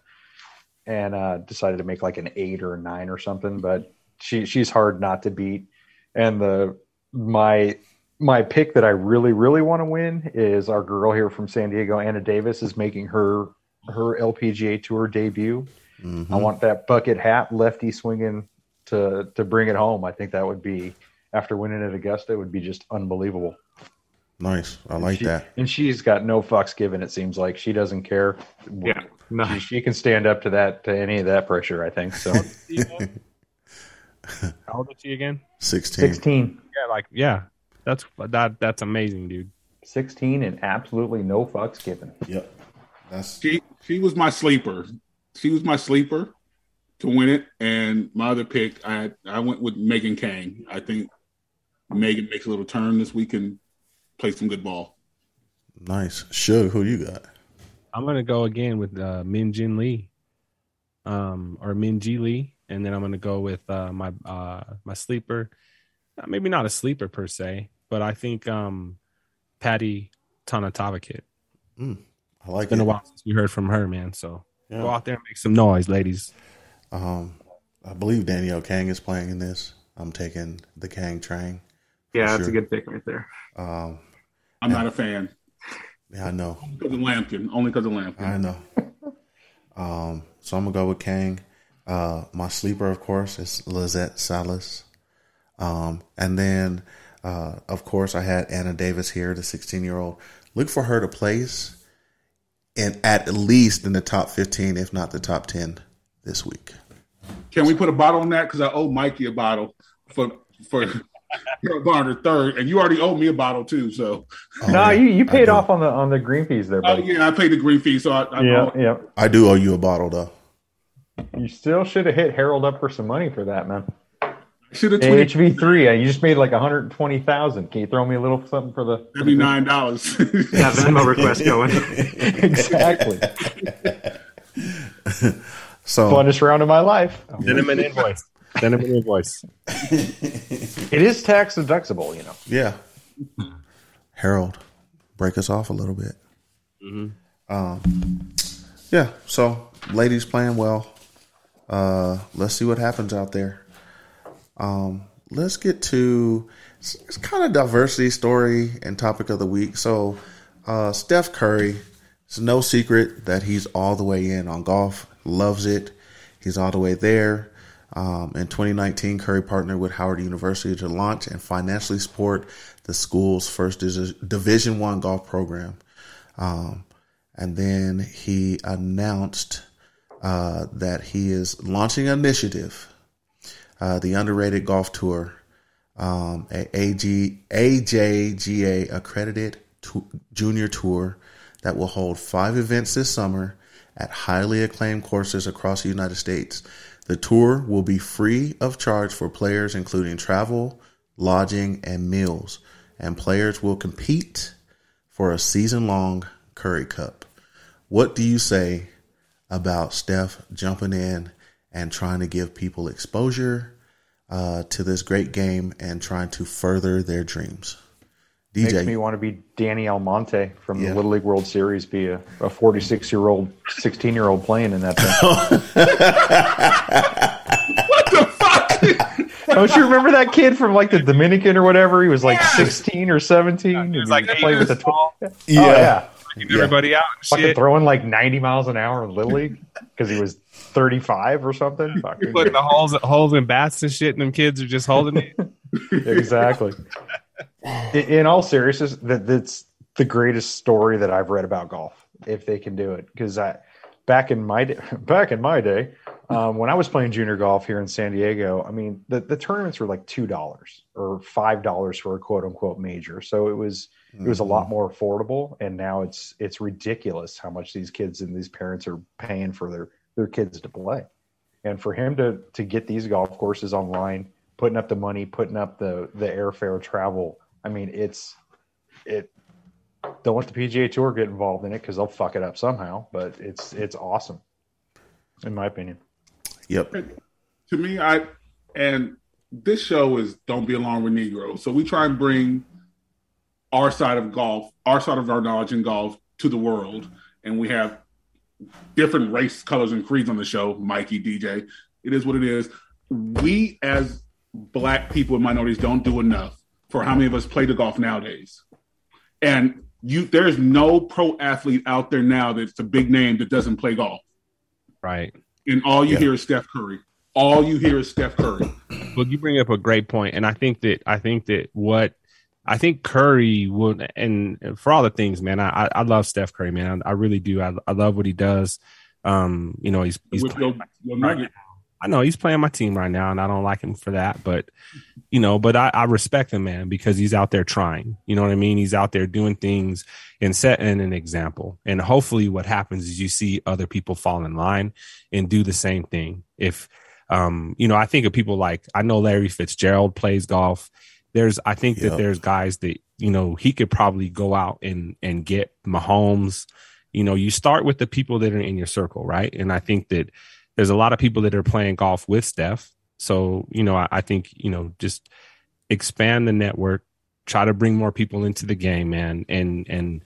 S9: and uh, decided to make like an eight or a nine or something. But she she's hard not to beat. And the my my pick that I really really want to win is our girl here from San Diego, Anna Davis, is making her her LPGA Tour debut.
S4: Mhm.
S9: I want that bucket hat lefty swinging to to bring it home. I think that would be after winning at Augusta, it would be just unbelievable.
S4: Nice. I like
S9: She-
S4: that.
S9: And she's got no fucks given. It seems like she doesn't care.
S11: Yeah, no.
S9: She, she can stand up to that to any of that pressure. I think so.
S5: How old is she again?
S4: 16.
S9: 16.
S5: Yeah, like yeah, that's that that's amazing, dude.
S9: 16 and absolutely no fucks given.
S4: Yep. That's
S7: She she was my sleeper. She was my sleeper to win it, and my other pick, I I went with Megan Khang. I think Megan makes a little turn this week and plays some good ball.
S4: nice. Suge, who you got?
S5: I'm gonna go again with uh, Min Jin Lee, um, or Min Ji Lee, and then I'm gonna go with uh, my uh, my sleeper. Uh, Maybe not a sleeper per se, but I think um, Patty Tanatavakit.
S4: Mm, I like
S5: It's been
S4: it.
S5: a while since we heard from her, man. So
S4: Yeah.
S5: go out there and make some noise, ladies.
S4: Um, I believe Danielle Kang is playing in this. I'm taking the Kang train.
S11: Yeah, that's
S4: sure.
S11: a good pick right there.
S4: Um,
S7: I'm not a fan
S4: yeah, I know.
S7: because of Lampkin. Only because of Lampkin.
S4: I know. Um, so I'm gonna go with Kang. Uh, my sleeper, of course, is Lizette Salas. Um, and then, uh, of course, I had Anna Davis here, the 16 year old. Look for her to place in at least in the top 15, if not the top 10, this week.
S7: Can we put a bottle on that? Because I owe Mikey a bottle for for Garner third, and you already owe me a bottle too. So,
S4: Oh,
S9: no,
S4: yeah,
S9: you, you paid off on the on the green fees there,
S7: oh
S9: buddy.
S7: yeah, I paid the green fee, so I, I
S9: yeah,
S7: owe-
S9: yeah.
S4: I do owe you a bottle, though.
S9: You still should have hit Harold up for some money for that, man.
S7: Should have tweeted
S9: HV three, you just made like one hundred twenty thousand. Can you throw me a little something for the?
S7: seventy nine dollars.
S11: Yeah, Venmo request going.
S9: exactly.
S4: So,
S9: Funnest round of my life.
S5: Send him an invoice. Send him an invoice.
S9: It is tax deductible, you know.
S4: yeah. Harold, break us off a little bit. Um, yeah. So, ladies playing well. Uh, let's see what happens out there. Um, let's get to it's, it's kind of diversity story and topic of the week. So, uh, Steph Curry. It's no secret that he's all the way in on golf. Loves it. He's all the way there. Um, in 2019, Curry partnered with Howard University to launch and financially support the school's first Division One golf program. Um, and then he announced uh, that he is launching an initiative, uh, the Underrated Golf Tour, um, a AG, AJGA accredited junior tour that will hold five events this summer at highly acclaimed courses across the United States. The tour will be free of charge for players, including travel, lodging, and meals, and players will compete for a season long Curry Cup. What do you say about Steph jumping in and trying to give people exposure uh, to this great game and trying to further their dreams? DJ.
S9: Makes me want to be Danny Almonte from
S4: Yeah.
S9: the Little League World Series, be a 46 year old, 16 year old playing in that thing.
S7: what the fuck?
S9: Don't you remember that kid from like the Dominican or whatever? He was like 16 or 17. and
S5: He was
S9: he
S5: like
S9: played
S5: eight
S9: with the
S5: years tall,
S9: Oh,
S4: Yeah.
S9: Yeah.
S5: everybody out and
S9: Fucking
S5: shit.
S9: throwing like 90 miles an hour in Little League because he was 35 or something. Fucking-
S5: Putting the holes holes in bats and shit, and them kids are just holding it.
S9: exactly. In, in all seriousness, that that's the greatest story that I've read about golf. If they can do it, because I back in my day, back in my day, um, when I was playing junior golf here in San Diego, I mean the, the tournaments were like two dollars or five dollars for a quote unquote major. So it was it was a lot mm-hmm. more affordable, and now it's it's ridiculous how much these kids and these parents are paying for their their kids to play. And for him to to get these golf courses online, putting up the money, putting up the the airfare travel, I mean, it's it. Don't let the PGA Tour get involved in it because they'll fuck it up somehow. But it's it's awesome, in my opinion.
S4: Yep.
S7: to me, I and this show is "Don't Be Alarmed with Negro," so we try and bring our side of golf, our side of our knowledge in golf, to the world, and we have different race, colors, and creeds on the show. Mikey, DJ, it is what it is. We as black people and minorities don't do enough for how many of us play the golf nowadays, and you there's no pro athlete out there now that's a big name that doesn't play golf,
S5: Right.
S7: and all you
S4: Yeah.
S7: hear is Steph Curry. All you hear is Steph Curry.
S5: Well, you bring up a great point, and I think that I think that what I think Curry would, and for all the things, man, I I love Steph Curry, man. I, I really do. I, I love what he does. Um, you know, he's he's
S7: With
S5: playing
S7: your, your nugget.
S5: I know he's playing my team right now, and I don't like him for that. But you know, but I, I respect him, man, because he's out there trying. You know what I mean? He's out there doing things and setting an example. And hopefully, what happens is you see other people fall in line and do the same thing. If um, you know, I think of people like I know Larry Fitzgerald plays golf. There's, I think that there's guys that you know he could probably go out and and get Mahomes. You know, you start with the people that are in your circle, right? And I think that there's a lot of people that are playing golf with Steph. So, you know, I, I think, you know, just expand the network, try to bring more people into the game, man. And, and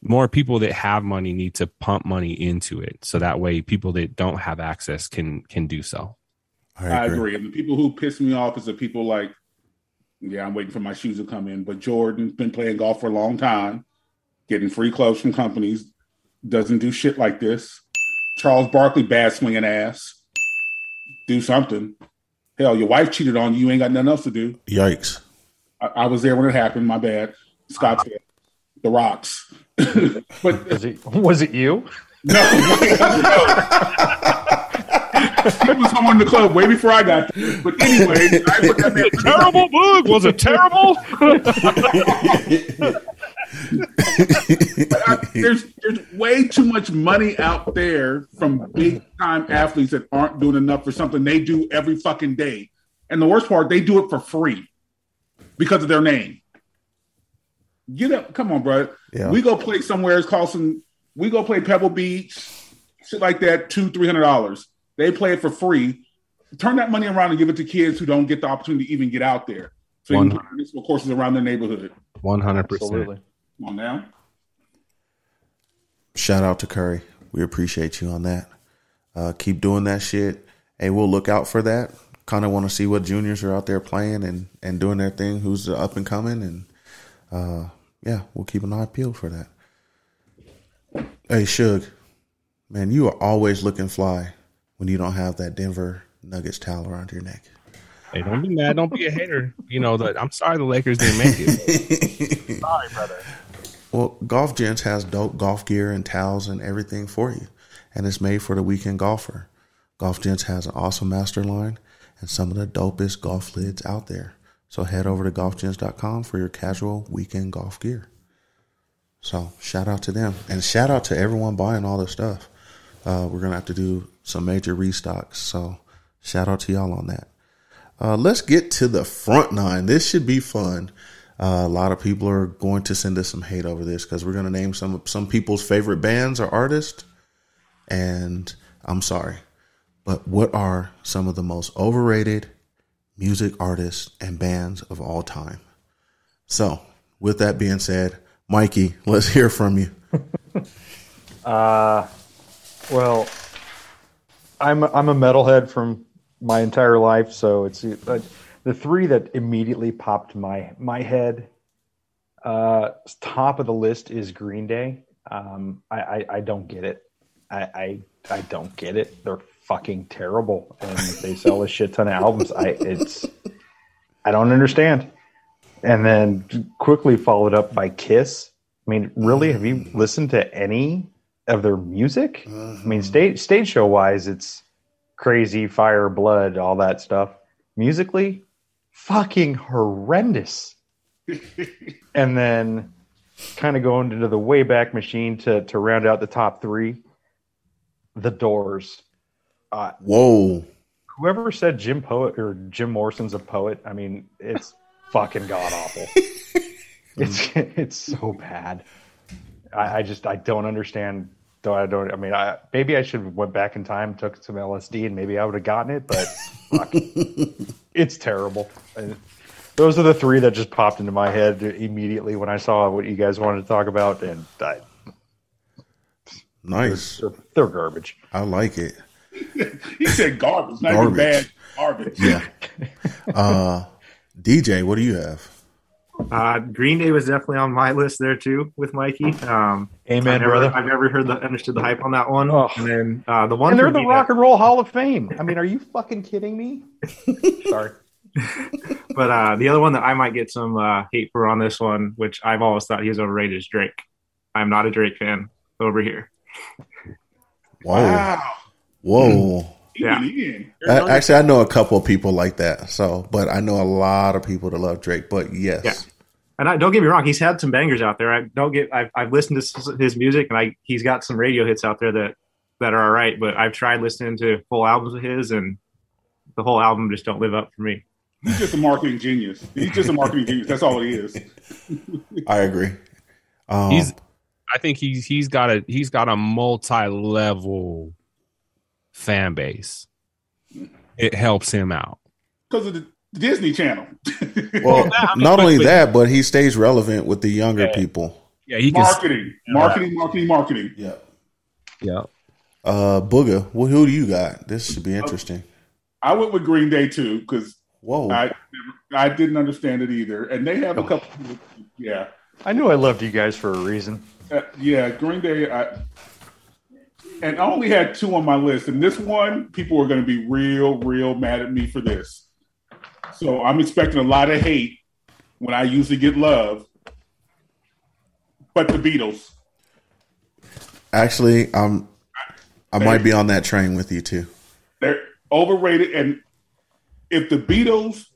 S5: more people that have money need to pump money into it. So that way people that don't have access can, can do so.
S7: I agree. And the people who piss me off is the people like, yeah, I'm waiting for my shoes to come in. But Jordan's been playing golf for a long time, getting free clothes from companies, doesn't do shit like this. Charles Barkley, bad swinging ass. Do something. Hell, your wife cheated on you. You ain't got nothing else to do.
S4: Yikes.
S7: I, I was there when it happened. My bad. Scottsdale, the Rocks. but
S9: Was it was it you?
S7: no, he was someone in the club way before I got there. But anyway, I put that man
S5: terrible book. Was it terrible?
S7: I- there's there's way too much money out there from big time athletes that aren't doing enough for something they do every fucking day. And the worst part, they do it for free because of their name. Get up, come on, bro.
S4: Yeah.
S7: We go play somewhere. It's called some. We go play Pebble Beach, shit like that. Two, three hundred dollars. They play it for free. Turn that money around and give it to kids who don't get the opportunity to even get out there. So you can
S5: One-
S7: put municipal courses around their neighborhood.
S5: 100%.
S9: Absolutely.
S7: Come on now.
S4: Shout out to Curry. We appreciate you on that. Uh, keep doing that shit. Hey, we'll look out for that. Kind of want to see what juniors are out there playing and, and doing their thing. Who's up and coming, and uh, yeah, we'll keep an eye peeled for that. Hey, Suge, man, you are always looking fly when you don't have that Denver Nuggets towel around your neck.
S5: Hey, don't be mad. Don't be a hater. You know that I'm sorry the Lakers didn't make it. sorry, brother.
S4: Well, Golf Gents has dope golf gear and towels and everything for you, and it's made for the weekend golfer. Golf Gents has an awesome master line and some of the dopest golf lids out there. So head over to golfgents.com for your casual weekend golf gear. So shout out to them and shout out to everyone buying all this stuff. Uh, we're gonna have to do some major restocks. So shout out to y'all on that. Uh, let's get to the front nine. This should be fun. Uh, a lot of people are going to send us some hate over this because we're going to name some some people's favorite bands or artists. And I'm sorry, but what are some of the most overrated music artists and bands of all time? So, with that being said, Mikey, let's hear from you.
S9: Uh, well, I'm I'm a metalhead from my entire life, so it's uh, the three that immediately popped my my head. Uh, top of the list is Green Day. Um, I, I I don't get it. I, I I don't get it. They're fucking terrible, and they sell a shit ton of albums. I it's I don't understand. And then quickly followed up by Kiss. I mean, really, have you listened to any of their music? I mean, stage stage show wise, it's crazy, fire, blood, all that stuff. Musically, fucking horrendous. and then kind of going into the Wayback Machine to to round out the top three. The Doors. Uh,
S4: Whoa.
S9: whoever said Jim Poet or Jim Morrison's a poet, I mean, it's fucking god awful. it's it's so bad. I, I just I don't understand. Though I don't. I mean, I maybe I should have went back in time, took some LSD, and maybe I would have gotten it. But fuck, it's terrible. And those are the three that just popped into my head immediately when I saw what you guys wanted to talk about, and I,
S4: Nice.
S9: they're, they're garbage.
S4: I like it.
S7: he said garbage, not
S4: Garbage.
S7: even bad. Garbage.
S4: Yeah. Uh, DJ, what do you have?
S11: Uh, Green Day was definitely on my list there too with Mikey. Um,
S9: Amen,
S11: I've never,
S9: brother.
S11: I've never heard the understood the hype on that one.
S9: Oh.
S11: And then uh, the one
S9: And they're the
S11: me
S9: Rock and Roll Hall of Fame. I mean, are you fucking kidding me? Sorry.
S11: But uh, the other one that I might get some uh, hate for on this one, which I've always thought he was overrated, is Drake. I'm not a Drake fan over here.
S4: Whoa.
S7: Wow.
S4: Whoa.
S11: Yeah.
S7: In.
S4: A- Actually, I know a couple of people like that. So, but I know a lot of people that love Drake. But yes,
S11: Yeah. And I, don't get me wrong, he's had some bangers out there. I don't get. I've, I've listened to his music, and I he's got some radio hits out there that that are all right. But I've tried listening to full albums of his, and the whole album just don't live up for me.
S7: He's just a marketing genius. He's just a marketing genius. That's all he is.
S4: I agree. Um,
S5: He's I think he's he's got a he's got a multi-level fan base. It helps him out.
S7: Because of the Disney Channel.
S4: well,
S5: I mean,
S4: not only that, but he stays relevant with the younger
S5: Yeah.
S4: people.
S5: Yeah, he can
S7: marketing, marketing, marketing, marketing.
S4: Yeah.
S5: Yeah.
S4: Uh, Booga, well, who do you got? This should be interesting.
S7: I went with Green Day too because
S4: Whoa.
S7: I I didn't understand it either, and they have a couple. Yeah,
S9: I knew I loved you guys for a reason.
S7: Uh, yeah, Green Day. I, and I only had two on my list, and this one, people are going to be real, real mad at me for this. So I'm expecting a lot of hate when I usually get love. But the Beatles,
S4: Actually, I'm. I might be on that train with you too.
S7: they're overrated, and if the Beatles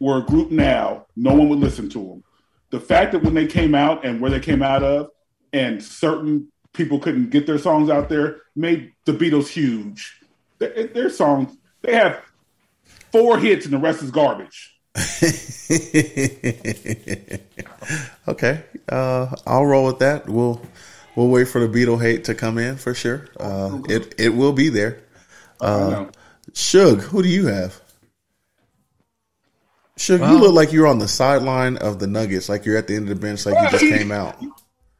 S7: were a group now, no one would listen to them. The fact that when they came out and where they came out of, and certain people couldn't get their songs out there, made the Beatles huge. Their, their songs, they have four hits, and the rest is garbage.
S4: okay, uh, I'll roll with that. We'll we'll wait for the Beatle hate to come in for sure. Uh, it it will be there. Uh, Suge, who do you have? Suge, you look like you're on the sideline of the Nuggets, like you're at the end of the bench, like you just came out.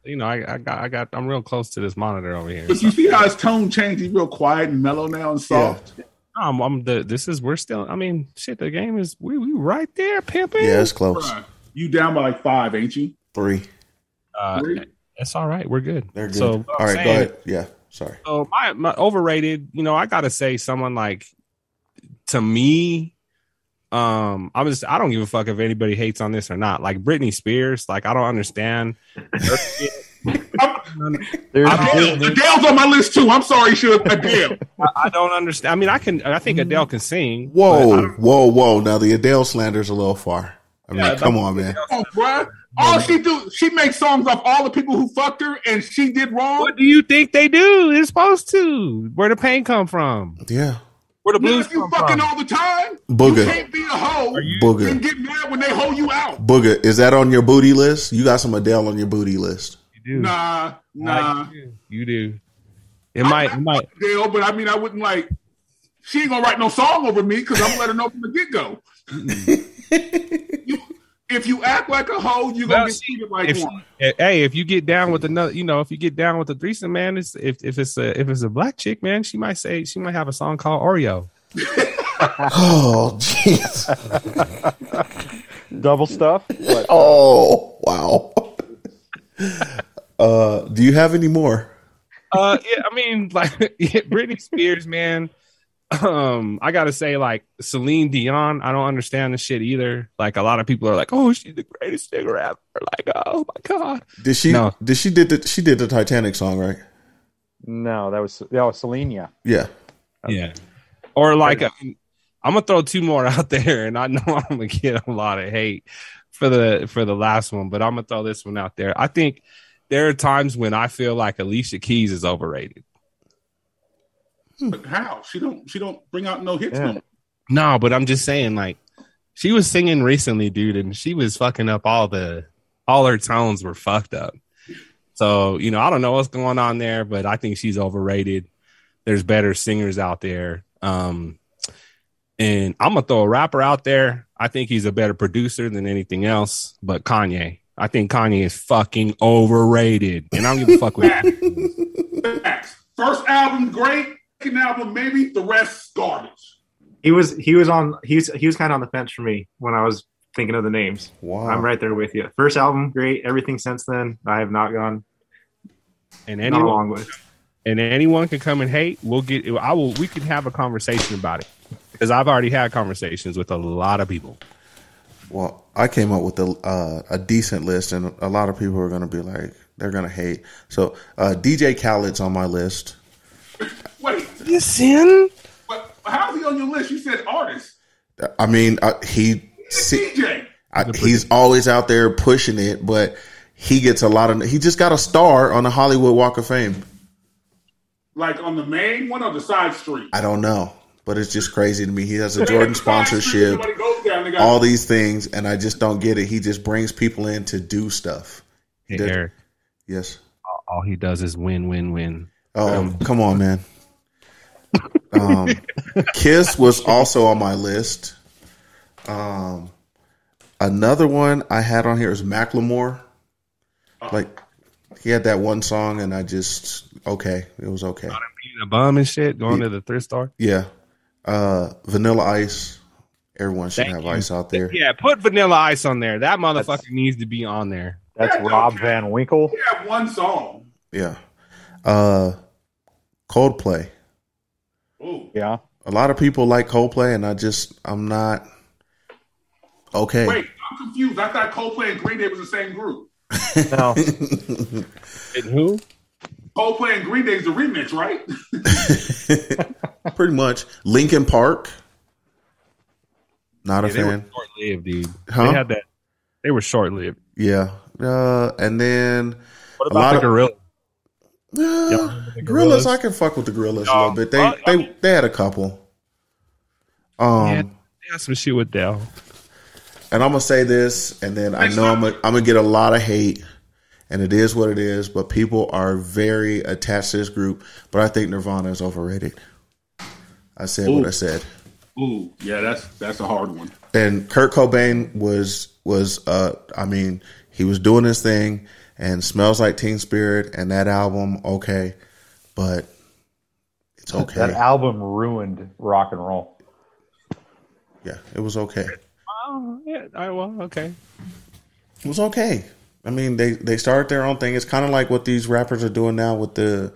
S5: You know, I, I got I got I'm real close to this monitor over here.
S7: But you see how his tone changed? He's real quiet and mellow now and soft.
S5: I'm, I'm the this is we're still I mean shit the game is we we right there pimping.
S4: Yeah, it's close.
S7: Bruh, You down by like five, ain't you?
S4: Three.
S5: Uh, it's all right. We're good.
S4: They're good.
S5: So
S4: All
S5: what I'm
S4: right, go ahead. Yeah, sorry.
S5: So my, my overrated, you know, I gotta say someone like to me, um, I'm just I don't give a fuck if anybody hates on this or not. Like Britney Spears, like I don't understand.
S7: Adele, Adele's on my list too. I'm sorry, Suge. Adele.
S5: I, I don't understand. I mean, I can. I think Adele can sing.
S4: Whoa, whoa, whoa! Now the Adele slander's a little far. I mean,
S5: Yeah,
S4: come on, man.
S7: Oh, bruh. All she do, she makes songs off all the people who fucked her, and she did wrong.
S5: What do you think they do? They're supposed to. Where the pain come from?
S4: Yeah,
S5: Where the
S7: Now,
S5: blues
S7: if you fucking
S5: from?
S7: all the time,
S4: Booger.
S7: you can't be a hoe
S4: Booger.
S7: and get mad when they hoe you out.
S4: Booger, is that on your booty list? You got some Adele on your booty list.
S5: You do.
S7: Nah, nah.
S5: You do. It might. It might.
S7: Adele, but I mean, I wouldn't like. She ain't gonna write no song over me because I'm gonna let her know from the get go. if you act like a hoe, you're gonna
S5: Well,
S7: get
S5: see,
S7: treated like
S5: if,
S7: one.
S5: hey, if you get down with another, you know, if you get down with a threesome, man, it's, if if it's a if it's a black chick, man, she might say she might have a song called Oreo.
S4: Oh, jeez.
S9: Double stuff. What?
S4: Oh, wow. Uh, do you have any more?
S5: uh, yeah, I mean, like Britney Spears, man. Um, I gotta say, like Celine Dion, I don't understand the shit either. Like a lot of people are like, "Oh, she's the greatest singer ever." Like, oh my god.
S4: Did she?
S5: No.
S4: Did she did the she did the Titanic song right?
S9: No, that was that was Selenia.
S4: Yeah.
S5: Yeah. yeah. Or like, uh, I'm gonna throw two more out there, and I know I'm gonna get a lot of hate for the for the last one, but I'm gonna throw this one out there. I think there are times when I feel like Alicia Keys is overrated.
S7: But how? She don't. She don't bring out no hits.
S9: Yeah.
S7: No. more.
S5: No, but I'm just saying, like, she was singing recently, dude, and she was fucking up all the all her tones were fucked up. So, you know, I don't know what's going on there, but I think she's overrated. There's better singers out there. Um and I'm gonna throw a rapper out there. I think he's a better producer than anything else, but Kanye. I think Kanye is fucking overrated. And I don't give a fuck with
S7: Facts. First album great. Second album maybe. The rest garbage.
S11: He was he was on he was he was kind of on the fence for me when I was thinking of the names.
S4: Wow.
S11: I'm right there with you. First album, great. Everything since then, I have not gone
S5: and
S11: not
S5: anyone
S11: along with.
S5: and anyone can come and hate. We'll get. I will. We can have a conversation about it because I've already had conversations with a lot of people.
S4: Well, I came up with a uh, a decent list, and a lot of people are going to be like, they're going to hate. So uh, DJ Khaled's on my list.
S7: Wait,
S1: You sin?
S7: But how's he on your list? You said artist.
S4: I mean, uh, he see,
S7: DJ.
S4: I, he's always out there pushing it, but he gets a lot of. He just got a star on the Hollywood Walk of Fame.
S7: Like on the main one or the side street?
S4: I don't know, but it's just crazy to me. He has a Jordan sponsorship,
S7: Somebody down, they got-
S4: all these things, and I just don't get it. He just brings people in to do stuff.
S5: Hey,
S4: Did-
S5: Eric,
S4: Yes.
S5: all- all he does is win, win, win.
S4: Oh, come on, man. Um, Kiss was also on my list. Um, another one I had on here is Macklemore. Like he had that one song, and I just okay, it was okay.
S5: A bum and shit, going to the thrift store.
S4: Yeah, uh, Vanilla Ice. Everyone should
S5: Thank
S4: have
S5: you.
S4: ice out there.
S5: Yeah, put Vanilla Ice on there. That motherfucker needs to be on there.
S9: That's Rob Van Winkle.
S7: He had one song.
S4: Yeah. Uh, Coldplay.
S7: Ooh.
S9: Yeah.
S4: A lot of people like Coldplay, and I just I'm not okay.
S7: Wait, I'm confused. I thought Coldplay and Green Day was the same group.
S9: No.
S5: And who?
S7: Coldplay and Green Day is a remix, right?
S4: Pretty much. Linkin Park. Not a
S5: Yeah, they were
S4: fan.
S5: short lived, dude.
S4: Huh?
S5: They had that. They were short lived.
S4: Yeah. Uh, and then
S5: What
S4: a
S5: about
S4: lot
S5: the
S4: of
S5: gorilla?
S4: Uh,
S5: remember the Gorillaz,
S4: I can fuck with the Gorillaz a little bit. They
S5: uh, I
S4: they they had a couple. Um,
S5: Yeah, they had some shit with Dell.
S4: and I'm gonna say this, and then I know I'm gonna, I'm gonna get a lot of hate, and it is what it is. But people are very attached to this group. But I think Nirvana is overrated. I said what I said.
S7: Ooh, yeah, that's that's a hard one.
S4: and Kurt Cobain was was uh I mean he was doing his thing and smells like Teen Spirit and that album okay, but it's okay.
S9: That album ruined rock and roll.
S4: yeah, it was okay.
S5: Oh, yeah. All right, well, okay.
S4: It was okay. I mean they they started their own thing. It's kind of like what these rappers are doing now with the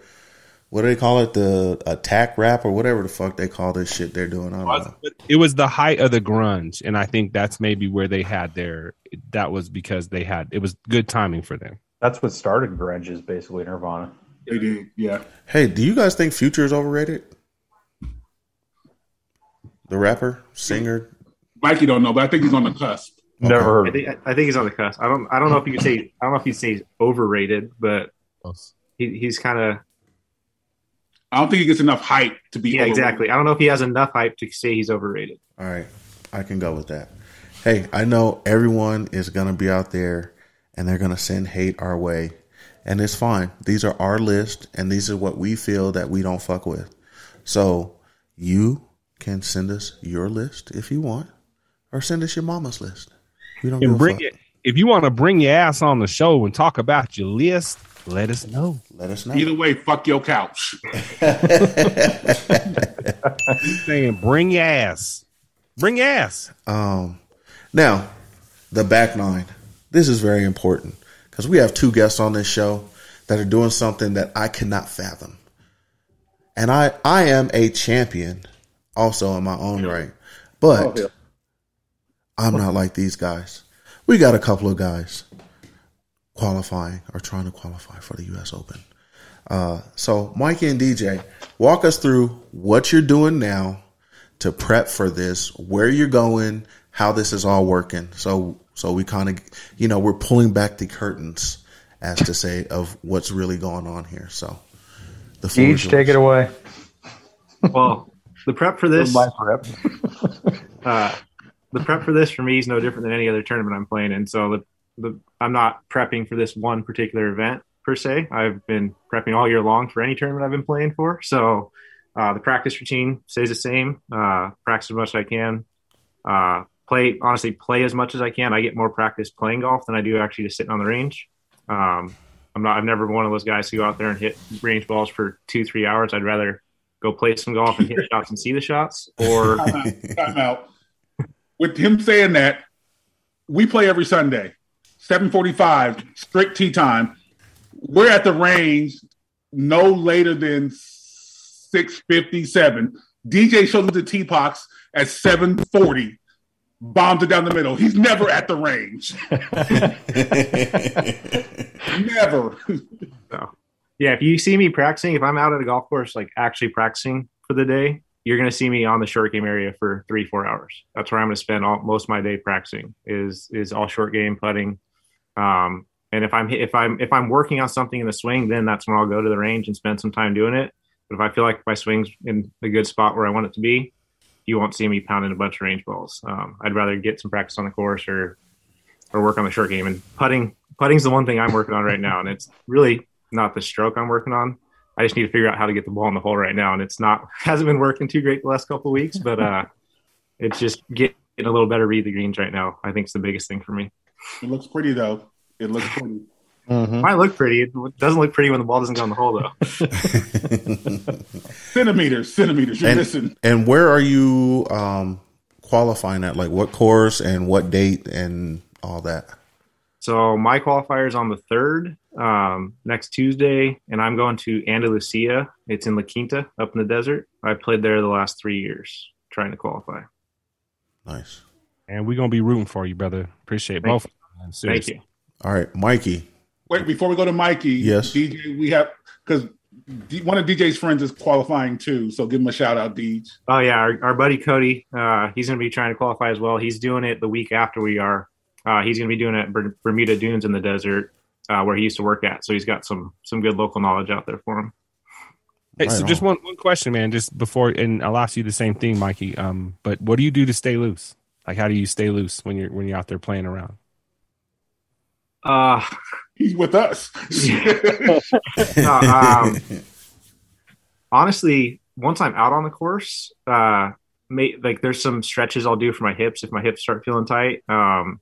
S4: what do they call it the attack rap or whatever the fuck they call this shit they're doing. I don't know.
S5: It was the height of the grunge, and I think that's maybe where they had their. That was because they had it was good timing for them.
S9: That's what started grunge is basically Nirvana.
S7: They did, yeah.
S4: Hey, do you guys think Future is overrated? The rapper, singer,
S7: Mikey don't know, but I think he's on the cusp.
S9: Never heard
S11: I think I think he's on the cusp. I don't I don't know if you could say I don't know if you say he's overrated, but he, he's kind of
S7: I don't think he gets enough hype to be.
S11: yeah
S7: overrated.
S11: exactly. I don't know if he has enough hype to say he's overrated.
S4: All right, I can go with that. Hey, I know everyone is going to be out there and they're going to send hate our way, and it's fine. These are our list, and these are what we feel that we don't fuck with. So you can send us your list if you want, or send us your mama's list. We don't
S5: And bring
S4: fuck.
S5: it if you want to bring your ass on the show and talk about your list. Let us know.
S4: Let us know.
S7: Either way, fuck your couch.
S5: saying bring your ass, bring your ass.
S4: Um, now, the back nine. This is very important because we have two guests on this show that are doing something that I cannot fathom. And I, I am a champion also in my own right. But
S9: Oh, yeah.
S4: I'm not like these guys. We got a couple of guys qualifying or trying to qualify for the U.S. Open. Uh, so, Mikey and DJ, walk us through what you're doing now to prep for this, where you're going, how this is all working. So, so we kind of, you know, we're pulling back the curtains, as to say, of what's really going on here. So, the
S9: Each take it away.
S11: Well, the prep for this
S9: My prep.
S11: uh, the prep for this for me is no different than any other tournament I'm playing in. So the, the I'm not prepping for this one particular event per se. I've been prepping all year long for any tournament I've been playing for. So uh, the practice routine stays the same. Uh, practice as much as I can. Play honestly play as much as I can. I get more practice playing golf than I do actually just sitting on the range. Um, I'm not. I've never been one of those guys who go out there and hit range balls for two three hours. I'd rather go play some golf and hit shots and see the shots or
S7: Time out. Time out. With him saying that, we play every Sunday, seven forty-five, strict tee time. We're at the range no later than six fifty-seven. DJ shows up to tee box at seven forty. Bombs it down the middle. He's never at the range. never.
S11: So, yeah, if you see me practicing, if I'm out at a golf course, like actually practicing for the day, you're going to see me on the short game area for three, four hours. That's where I'm going to spend all, most of my day practicing. Is is all short game putting. Um, and if I'm if I'm if I'm working on something in the swing, then that's when I'll go to the range and spend some time doing it. But if I feel like my swing's in a good spot where I want it to be, you won't see me pounding a bunch of range balls. Um, I'd rather get some practice on the course or or work on the short game. And putting putting's the one thing I'm working on right now, and it's really not the stroke I'm working on. I just need to figure out how to get the ball in the hole right now, and it's not hasn't been working too great the last couple of weeks, but uh, it's just getting a little better read the greens right now. I think it's the biggest thing for me.
S7: It looks pretty though. It looks pretty.
S11: Might look pretty. It doesn't look pretty when the ball doesn't go in the hole though.
S7: Centimeters, centimeters. You're
S4: and,
S7: missing.
S4: and where are you um, qualifying at? Like what course and what date and all that?
S11: So my qualifier is on the third, um, next Tuesday, and I'm going to Andalusia. It's in La Quinta, up in the desert. I played there the last three years, trying to qualify.
S4: Nice.
S5: And we're gonna be rooting for you, brother. Appreciate
S11: Thank
S5: both.
S11: you. Thank you.
S4: All right, Mikey.
S7: Wait, before we go to Mikey,
S4: Yes.
S7: DJ, we have because one of DJ's friends is qualifying too. So give him a shout out, DJ.
S11: Oh yeah, our, our buddy Cody, uh, he's going to be trying to qualify as well. He's doing it the week after we are. Uh, he's going to be doing it at Bermuda Dunes in the desert, uh, where he used to work at. So he's got some some good local knowledge out there for him.
S5: Hey,
S4: Right
S5: so just one, one question, man, just before, and I'll ask you the same thing, Mikey. Um, but what do you do to stay loose? Like, how do you stay loose when you're when you're out there playing around?
S11: Uh,
S7: He's with us.
S11: no, um, honestly, once I'm out on the course, uh, may, like there's some stretches I'll do for my hips if my hips start feeling tight. Um,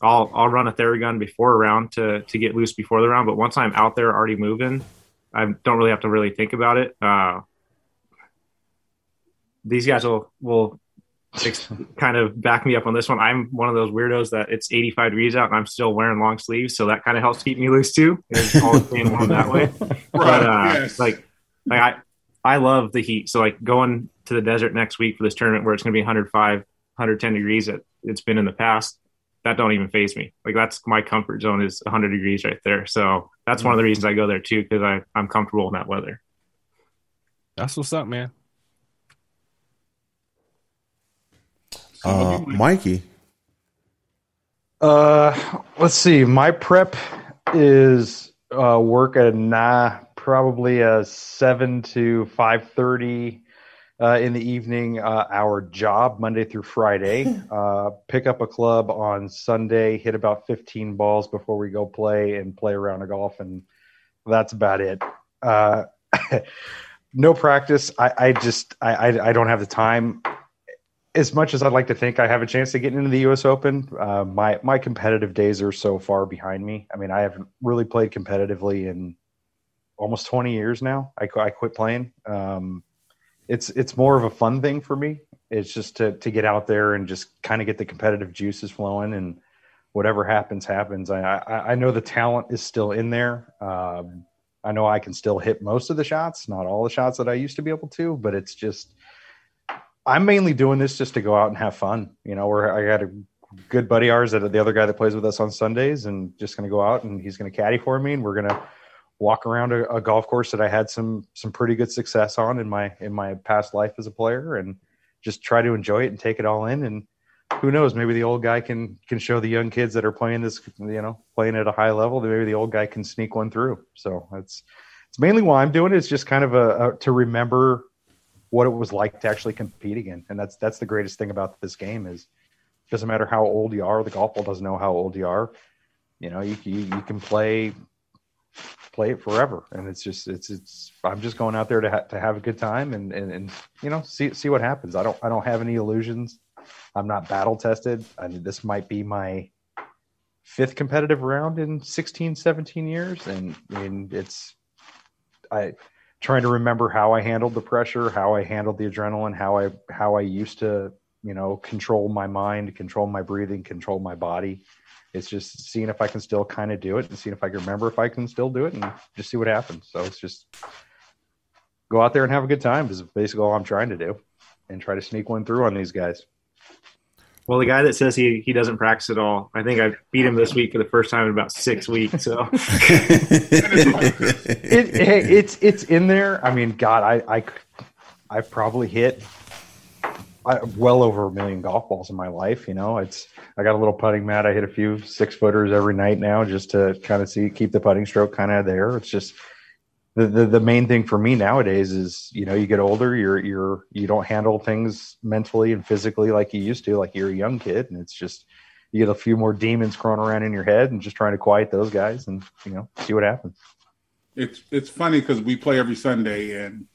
S11: I'll I'll run a Theragun before a round to to get loose before the round. But once I'm out there already moving, I don't really have to really think about it. Uh, these guys will will kind of back me up on this one. I'm one of those weirdos that it's 85 degrees out and I'm still wearing long sleeves, so that kind of helps keep me loose too. It's always staying warm that way. But uh,
S7: yes.
S11: like, like I I love the heat. So like going to the desert next week for this tournament where it's going to be 105, 110 degrees. It, it's been in the past. That don't even phase me. Like that's my comfort zone is 100 degrees right there. So that's one of the reasons I go there too because I I'm comfortable in that weather.
S5: That's what's up, man.
S4: Uh, Mikey.
S9: Uh, let's see. My prep is uh, work at nah, probably a seven to five thirty uh, in the evening. Uh, our job Monday through Friday. Uh, pick up a club on Sunday. Hit about fifteen balls before we go play and play around a round of golf, and that's about it. Uh, no practice. I, I just I, I I don't have the time as much as I'd like to think I have a chance to get into the U.S. Open, uh, my my competitive days are so far behind me. I mean, I haven't really played competitively in almost 20 years now. I, I quit playing. Um, it's it's more of a fun thing for me. It's just to to get out there and just kind of get the competitive juices flowing, and whatever happens, happens. I I, I know the talent is still in there. Um, I know I can still hit most of the shots, not all the shots that I used to be able to, but it's just I'm mainly doing this just to go out and have fun. You know, where I got a good buddy ours that the other guy that plays with us on Sundays, and just going to go out and he's going to caddy for me, and we're going to walk around a, a golf course that I had some some pretty good success on in my in my past life as a player, and just try to enjoy it and take it all in. And who knows, maybe the old guy can can show the young kids that are playing this, you know, playing at a high level, that maybe the old guy can sneak one through. So it's it's mainly why I'm doing it. It's just kind of a, a to remember what it was like to actually compete again. And that's that's the greatest thing about this game is it doesn't matter how old you are, the golf ball doesn't know how old you are. You know, you you, you can play play it forever. And it's just it's it's I'm just going out there to ha- to have a good time and, and and you know, see see what happens. I don't I don't have any illusions. I'm not battle tested. I mean, this might be my fifth competitive round in 16 17 years and and it's I trying to remember how I handled the pressure, how I handled the adrenaline, how I how I used to, you know, control my mind, control my breathing, control my body. It's just seeing if I can still kind of do it and seeing if I can remember if I can still do it and just see what happens. So it's just go out there and have a good time is basically all I'm trying to do and try to sneak one through on these guys.
S11: Well, the guy that says he he doesn't practice at all, I think I beat him this week for the first time in about six weeks. So
S9: it, hey, it's it's in there. I mean, God, I I I've probably hit I, well over a million golf balls in my life. You know, it's I got a little putting mat. I hit a few six footers every night now, just to kind of see keep the putting stroke kind of there. It's just the, the the main thing for me nowadays is you know you get older, you're you're you don't handle things mentally and physically like you used to, like you're a young kid, and it's just you get a few more demons crawling around in your head and just trying to quiet those guys and you know see what happens.
S7: It's it's funny because we play every Sunday and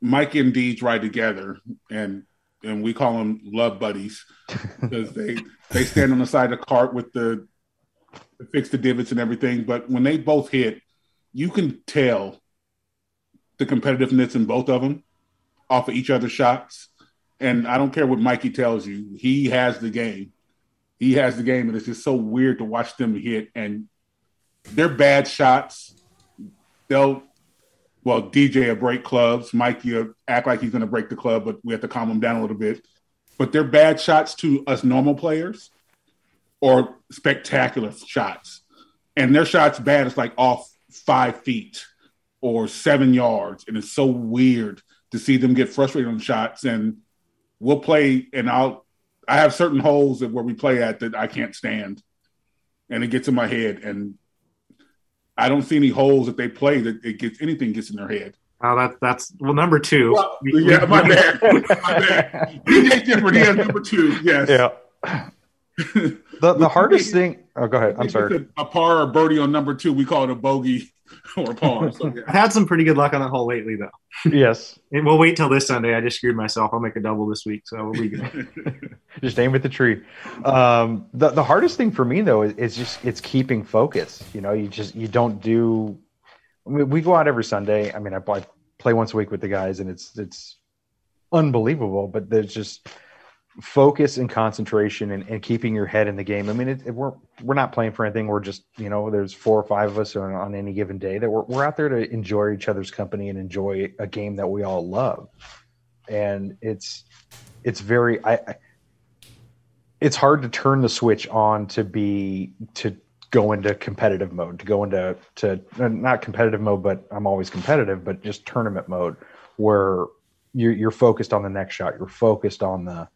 S7: Mike and Deej ride together and and we call them love buddies because they they stand on the side of the cart with the fix the divots and everything. But when they both hit, you can tell the competitiveness in both of them off of each other's shots. And I don't care what Mikey tells you, he has the game. He has the game, and it's just so weird to watch them hit. And they're bad shots. They'll well, DJ will break clubs. Mikey will act like he's going to break the club, but we have to calm him down a little bit. But they're bad shots to us normal players or spectacular shots. And their shots bad It's like off five feet or seven yards. And it's so weird to see them get frustrated on shots. And we'll play, and I'll, I have certain holes that where we play at that I can't stand. And it gets in my head. And I don't see any holes that they play that it gets anything gets in their head.
S11: Oh, that that's well number two.
S7: Well, yeah, my bad. my bad. DJ's different. He has number two. Yes.
S9: Yeah. the the hardest thing. Oh, go ahead. I'm sorry.
S7: A par or birdie on number two, we call it a bogey or a par. So, yeah.
S11: I've had some pretty good luck on that hole lately, though.
S9: Yes.
S11: And we'll wait till this Sunday. I just screwed myself. I'll make a double this week, so we'll be good.
S9: just aim at the tree. Um, the the hardest thing for me though is, is just it's keeping focus. You know, you just you don't do. I mean, we go out every Sunday. I mean, I play, play once a week with the guys, and it's it's unbelievable. But there's just focus and concentration and, and keeping your head in the game. I mean, it, it, we're we're not playing for anything. We're just you know, there's four or five of us on, on any given day that we're we're out there to enjoy each other's company and enjoy a game that we all love. And it's it's very I, I it's hard to turn the switch on to be to go into competitive mode to go into to uh, not competitive mode but i'm always competitive but just tournament mode where you're, you're focused on the next shot you're focused on the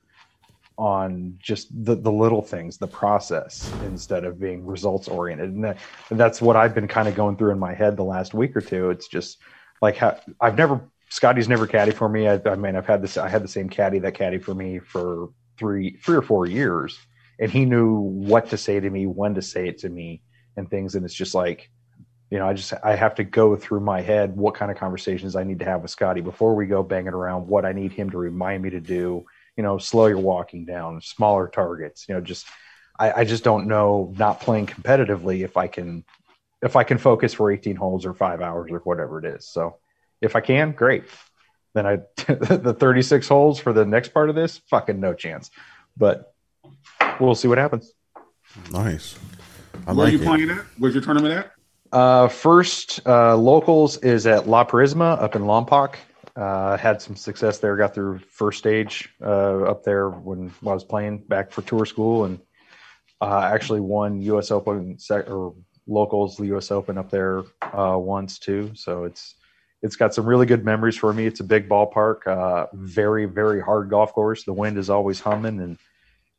S9: on just the, the little things the process instead of being results oriented. And, that, and that's what i've been kind of going through in my head the last week or two. It's just like how, i've never scotty's never caddy for me. I, I mean i've had this i had the same caddy that caddy for me for three three or four years. And he knew what to say to me when to say it to me and things. And it's just like you know i just i have to go through my head what kind of conversations i need to have with scotty before we go banging around what i need him to remind me to do you know slow your walking down smaller targets you know just I, I just don't know not playing competitively if i can if i can focus for 18 holes or five hours or whatever it is so if i can great then i the 36 holes for the next part of this fucking no chance but we'll see what happens
S4: Nice. I
S7: Where
S4: like
S7: are you
S4: it.
S7: playing at? Where's your tournament at?
S9: Uh, first uh, locals is at La Purisima up in Lompoc. Uh, had some success there. Got through first stage uh, up there when I was playing back for tour school, and uh, actually won U.S. Open sec- or locals the U.S. Open up there uh, once too. So it's it's got some really good memories for me. It's a big ballpark, uh, very very hard golf course. The wind is always humming, and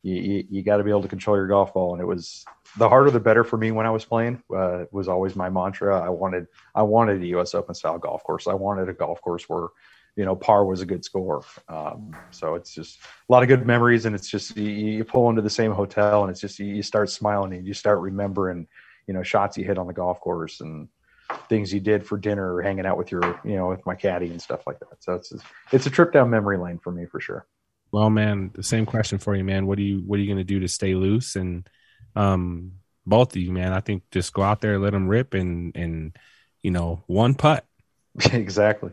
S9: you you, you got to be able to control your golf ball. And it was the harder the better for me when I was playing. Uh, was always my mantra. I wanted I wanted a U.S. Open style golf course. I wanted a golf course where you know par was a good score. Um, so it's just a lot of good memories, and it's just you, you pull into the same hotel, and it's just you, you start smiling and you start remembering you know shots you hit on the golf course and things you did for dinner or hanging out with your you know with my caddy and stuff like that. So it's it's a trip down memory lane for me for sure.
S5: Well, man, the same question for you, man. What do you what are you going to do to stay loose and um both of you, man? I think just go out there, let them rip, and and you know one putt.
S9: exactly.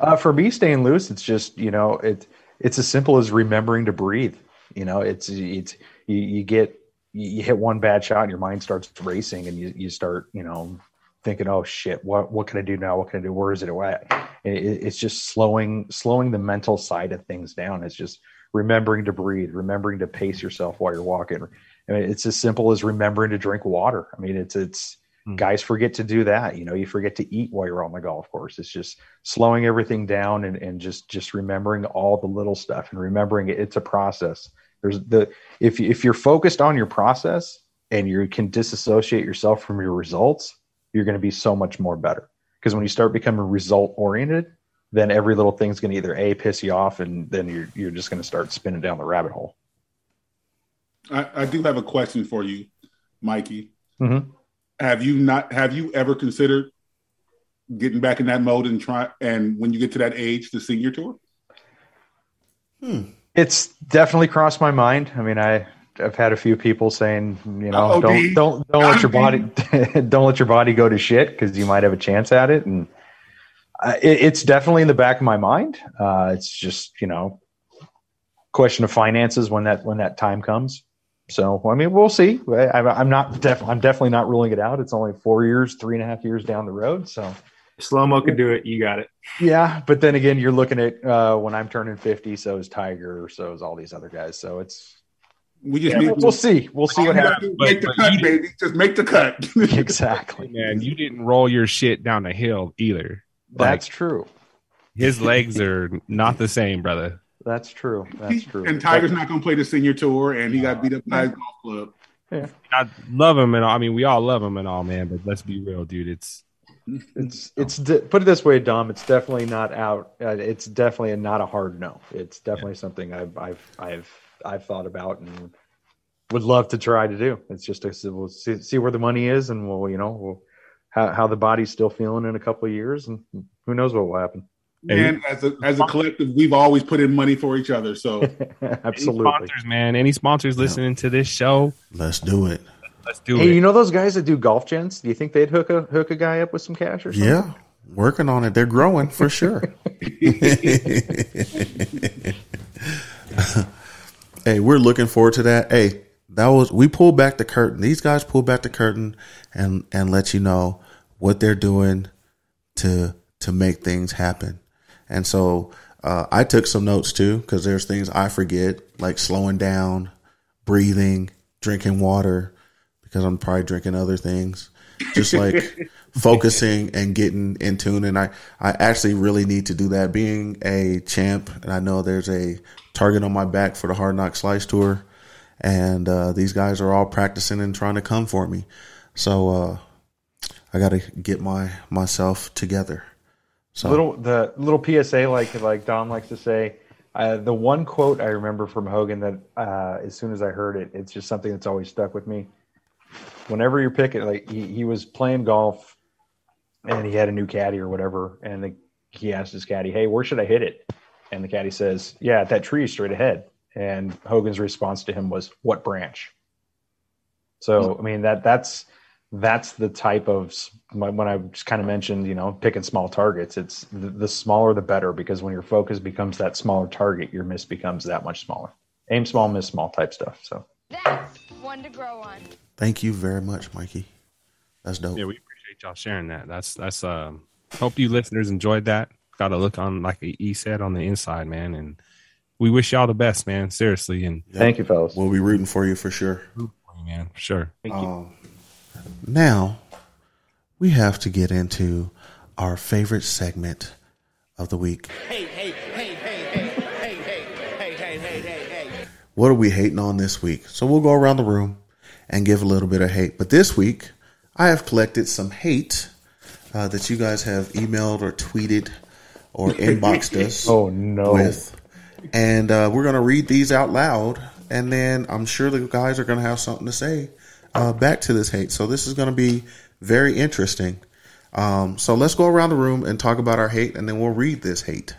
S9: Uh, for me, staying loose, it's just you know it it's as simple as remembering to breathe. You know, it's it's you, you get you, hit one bad shot and your mind starts racing and you you start you know thinking, oh shit, what what can I do now? What can I do? Where is it at? It, it's just slowing slowing the mental side of things down. It's just remembering to breathe, remembering to pace yourself while you're walking. I mean, it's as simple as remembering to drink water. I mean, it's it's hmm. guys forget to do that. You know, you forget to eat while you're on the golf course. It's just slowing everything down and, and just just remembering all the little stuff and remembering it, it's a process. There's the if you- if you're focused on your process and you can disassociate yourself from your results, you're going to be so much more better. Because when you start becoming result oriented, then every little thing's going to either a piss you off, and then you're you're just going to start spinning down the rabbit hole.
S7: I, I do have a question for you, Mikey.
S9: Mhm.
S7: Have you not? Have you ever considered getting back in that mode and try? And when you get to that age, the senior tour?
S9: It's definitely crossed my mind. I mean, I I've had a few people saying, you know,
S7: Uh-oh,
S9: don't don't don't let your body don't let your body go to shit because you might have a chance at it. And it, it's definitely in the back of my mind. Uh, it's just you know, question of finances when that when that time comes. So I mean, we'll see. I, I'm not def- I'm definitely not ruling it out. It's only four years, three and a half years down the road. So
S11: Slow mo could do it. You got it.
S9: yeah, but then again, you're looking at uh, when I'm turning 50, so is Tiger, so is all these other guys. So it's
S7: We just
S9: Yeah,
S7: need
S9: we'll, we'll see. We'll see what
S7: All you gotta
S9: happens.
S7: do is make the cut, baby. Just make the cut.
S9: exactly.
S5: Man, you didn't roll your shit down the hill either.
S9: That's true.
S5: His legs are not the same, brother.
S9: That's true. That's true.
S7: and Tiger's not going to play the senior tour, and he got beat up by his golf club. Yeah.
S5: I love him and all. I mean, we all love him and all, man. But let's be real, dude. It's
S9: It's it's de- put it this way, Dom. It's definitely not out. Uh, it's definitely not a hard no. It's definitely something I've I've I've I've thought about and would love to try to do. It's just a, we'll see, see where the money is, and we'll you know we'll, how how the body's still feeling in a couple of years, and who knows what will happen.
S7: And as a as a collective, we've always put in money for each other. So
S9: Absolutely.
S5: Any sponsors, man. Any sponsors listening to this show?
S4: Let's do it.
S5: Let's do
S9: Hey,
S5: it.
S9: you know those guys that do golf gents? Do you think they'd hook a hook a guy up with some cash or something?
S4: Yeah, working on it. They're growing for sure. hey, we're looking forward to that. Hey, that was we pulled back the curtain. These guys pulled back the curtain and and let you know what they're doing to to make things happen. And so uh, I took some notes too because there's things I forget like slowing down, breathing, drinking water because I'm probably drinking other things. Just like focusing and getting in tune. And I, I actually really need to do that. Being a champ, and I know there's a target on my back for the Hard Knock Slice Tour, and uh, these guys are all practicing and trying to come for me. So uh, I got to get my myself together. So
S9: little the little PSA like like Don likes to say. Uh, the one quote I remember from Hogan that uh, as soon as I heard it, it's just something that's always stuck with me. Whenever you're picking, like he, he was playing golf and he had a new caddy or whatever, and the, he asked his caddy, "Hey, where should I hit it?" And the caddy says, "Yeah, at that tree straight ahead." And Hogan's response to him was, "What branch?" So I mean that that's that's the type of when I just kind of mentioned, you know, picking small targets. It's the, the smaller the better because when your focus becomes that smaller target, your miss becomes that much smaller. Aim small, miss small type stuff. So
S12: That's one to grow on.
S4: thank you very much, Mikey. That's dope.
S5: Yeah, we appreciate y'all sharing that. That's that's um hope you listeners enjoyed that. Got to look on like E said on the inside, man, and we wish y'all the best, man. Seriously, and
S9: thank you, fellas.
S4: We'll be rooting for you for sure.
S5: man, for sure.
S4: Um, now we have to get into our favorite segment of the week.
S10: Hey, hey, hey, hey, hey, hey, hey, hey, hey, hey, hey, hey.
S4: What are we hating on this week? So we'll go around the room and give a little bit of hate. But this week, I have collected some hate uh, that you guys have emailed or tweeted or inboxed us.
S9: Oh, no.
S4: With, and uh, we're gonna read these out loud, and then I'm sure the guys are gonna have something to say uh, back to this hate. So this is gonna be very interesting. Um, so let's go around the room and talk about our hate, and then we'll read this hate.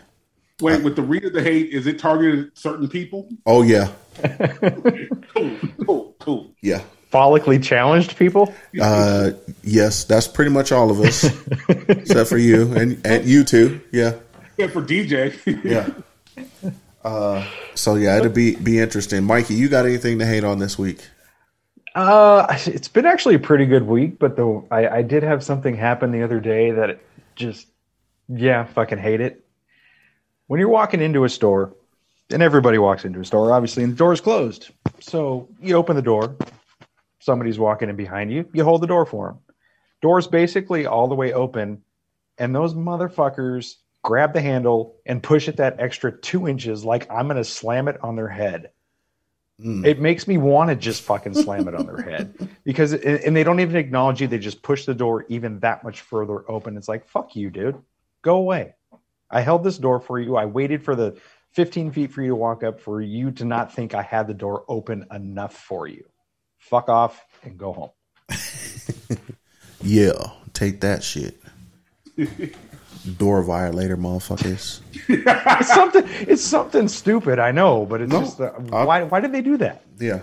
S7: wait, with the read of the hate, is it targeted at certain people?
S4: Oh yeah,
S7: Cool, cool, cool.
S4: yeah.
S9: follically challenged people.
S4: Uh, yes, that's pretty much all of us, except for you and, and you too. Yeah,
S7: Yeah, for DJ.
S4: yeah. Uh, so yeah, it'll be be interesting. Mikey, you got anything to hate on this week?
S9: Uh, it's been actually a pretty good week, but the I, I did have something happen the other day that just, yeah, fucking hate it. When you're walking into a store and everybody walks into a store, obviously, and the door's closed. So you open the door, somebody's walking in behind you, you hold the door for them. Door's basically all the way open, and those motherfuckers grab the handle and push it that extra two inches like I'm going to slam it on their head. Hmm. It makes me want to just fucking slam it on their head because, and they don't even acknowledge you. They just push the door even that much further open. It's like, fuck you, dude. Go away. I held this door for you. I waited for the 15 feet for you to walk up for you to not think I had the door open enough for you. Fuck off and go home.
S4: Yeah, take that shit. Door violator, motherfuckers.
S9: it's something. It's something stupid. I know, but it's just uh, why. Why did they do that?
S4: Yeah,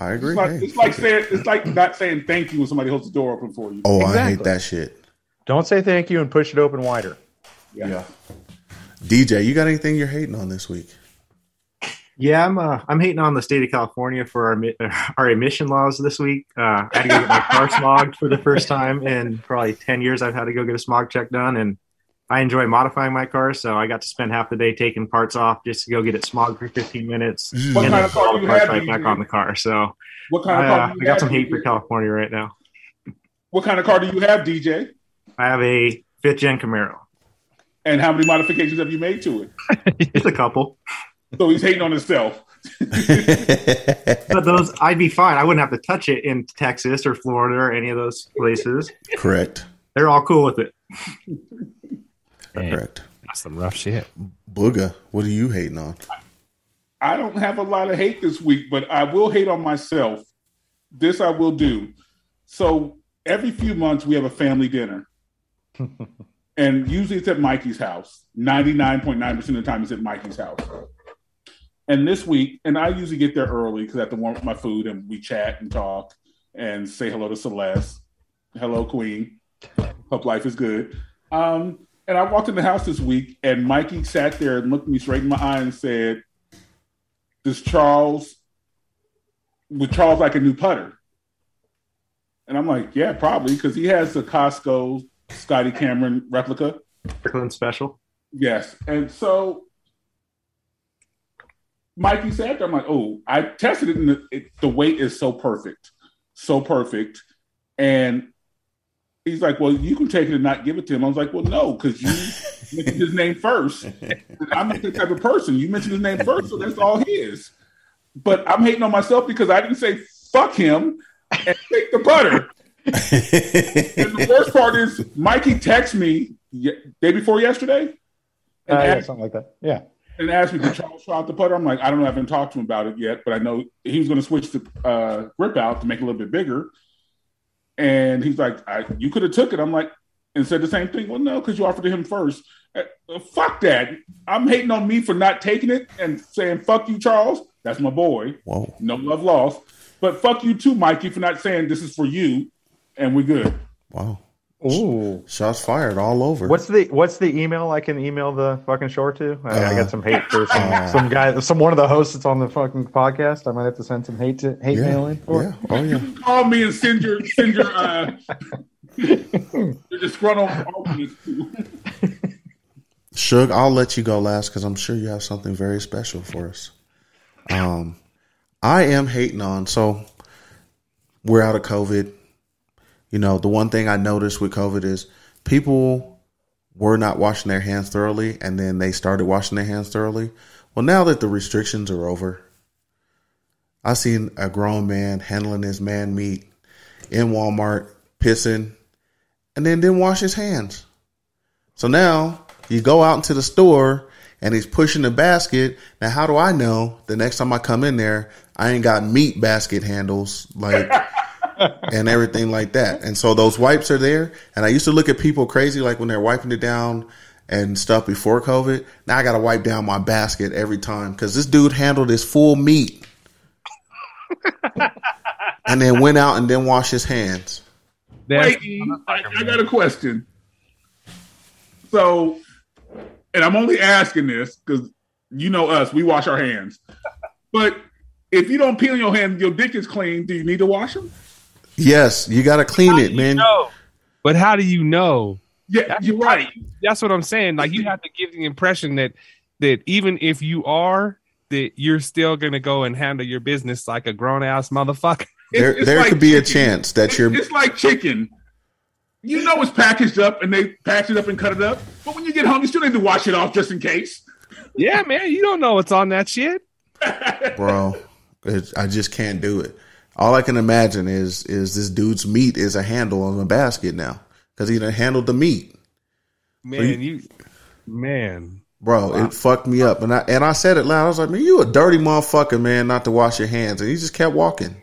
S4: I agree.
S7: It's like,
S4: Hey,
S7: it's like
S4: it.
S7: saying it's like not saying thank you when somebody holds the door open for you.
S4: oh, I hate that shit.
S9: Don't say thank you and push it open wider.
S7: Yeah.
S4: DJ, you got anything you're hating on this week?
S11: Yeah, I'm uh, I'm hating on the state of California for our our emission laws this week. Uh, I had to go get my car smogged for the first time in probably ten years. I've had to go get a smog check done, and I enjoy modifying my car, so I got to spend half the day taking parts off just to go get it smogged for 15 minutes,
S7: What
S11: and
S7: kind of car
S11: all
S7: do
S11: the
S7: you
S11: parts right back on the car. So
S7: What kind of
S11: I,
S7: car
S11: uh, I got some hate for California right now.
S7: What kind of car do you have, DJ?
S11: I have a fifth gen Camaro.
S7: And how many modifications have you made to it?
S11: Just a couple.
S7: So he's hating on himself.
S11: But those, I'd be fine. I wouldn't have to touch it in Texas or Florida or any of those places.
S4: Correct.
S11: They're all cool with it.
S4: Correct.
S5: That's some rough shit.
S4: Booga, what are you hating on?
S7: I don't have a lot of hate this week, but I will hate on myself. This I will do. So every few months we have a family dinner. and usually it's at Mikey's house. 99.9% of the time it's at Mikey's house. And this week, and I usually get there early because I have to warm up my food and we chat and talk and say hello to Celeste. Hello, Queen. Hope life is good. Um, and I walked in the house this week and Mikey sat there and looked me straight in my eye and said, Does Charles with Charles like a new putter? And I'm like, yeah, probably, because he has the Costco Scotty Cameron replica.
S11: Kirkland special.
S7: Yes. And so Mikey said, I'm like, oh, I tested it and the, it, the weight is so perfect. So perfect. And he's like, well, you can take it and not give it to him. I was like, well, no, because you mentioned his name first. I'm not the type of person. You mentioned his name first, so that's all his. But I'm hating on myself because I didn't say fuck him and take the butter. and the worst part is Mikey texted me ye- day before yesterday
S9: Uh,
S7: and,
S9: yeah,
S7: asked,
S9: something like that. Yeah.
S7: and asked me to Charles try out the putter. I'm like, I don't know, I haven't talked to him about it yet, but I know he was going to switch the uh, grip out to make it a little bit bigger. And he's like, I, you could have took it. I'm like, and said the same thing. Well, no, because you offered to him first. Uh, uh, fuck that. I'm hating on me for not taking it and saying fuck you, Charles. That's my boy.
S4: Whoa.
S7: No love lost. But fuck you too, Mikey, for not saying this is for you, and we're good.
S4: Wow.
S9: Ooh.
S4: Shots fired all over.
S9: What's the What's the email I can email the fucking shore to? I, I
S4: Uh,
S9: got some hate for some,
S4: uh,
S9: some guy, some one of the hosts that's on the fucking podcast. I might have to send some hate to hate
S4: Yeah.
S9: mail in for.
S4: Yeah. Oh yeah.
S7: Call me and send your send your uh your disgruntled arguments to.
S4: Suge, I'll let you go last because I'm sure you have something very special for us. Um, I am hating on. So we're out of COVID. You know, the one thing I noticed with COVID is people were not washing their hands thoroughly, and then they started washing their hands thoroughly. Well, now that the restrictions are over, I seen a grown man handling his man meat in Walmart, pissing, and then didn't wash his hands. So now you go out into the store and he's pushing the basket. Now, how do I know the next time I come in there, I ain't got meat basket handles like and everything like that. And so those wipes are there. And I used to look at people crazy like when they're wiping it down and stuff before COVID. Now I got to wipe down my basket every time because this dude handled his full meat and then went out and then washed his hands.
S7: Wait, I, I got a question. So, and I'm only asking this because you know us, we wash our hands. But if you don't peel your hands, your dick is clean. Do you need to wash them?
S4: Yes, you got to clean it, man.
S5: No, but how do you know?
S7: Yeah,
S5: that's
S7: you're right.
S5: That's what I'm saying. Like you have to give the impression that that even if you are, that you're still gonna go and handle your business like a grown ass motherfucker.
S4: There,
S7: it's
S4: there
S7: like
S4: could be a chance that you're.
S7: It's like chicken. You know it's packaged up and they package it up and cut it up, but when you get home, you still need to wash it off just in case.
S5: Yeah, man, you don't know what's on that shit.
S4: bro. It, I just can't do it. All I can imagine is is this dude's meat is a handle on the basket now because he done handled the meat,
S5: Man, you, man.
S4: bro. It fucked me up, and I and I said it loud. I was like, "Man, you a dirty motherfucker, man, not to wash your hands." And he just kept walking,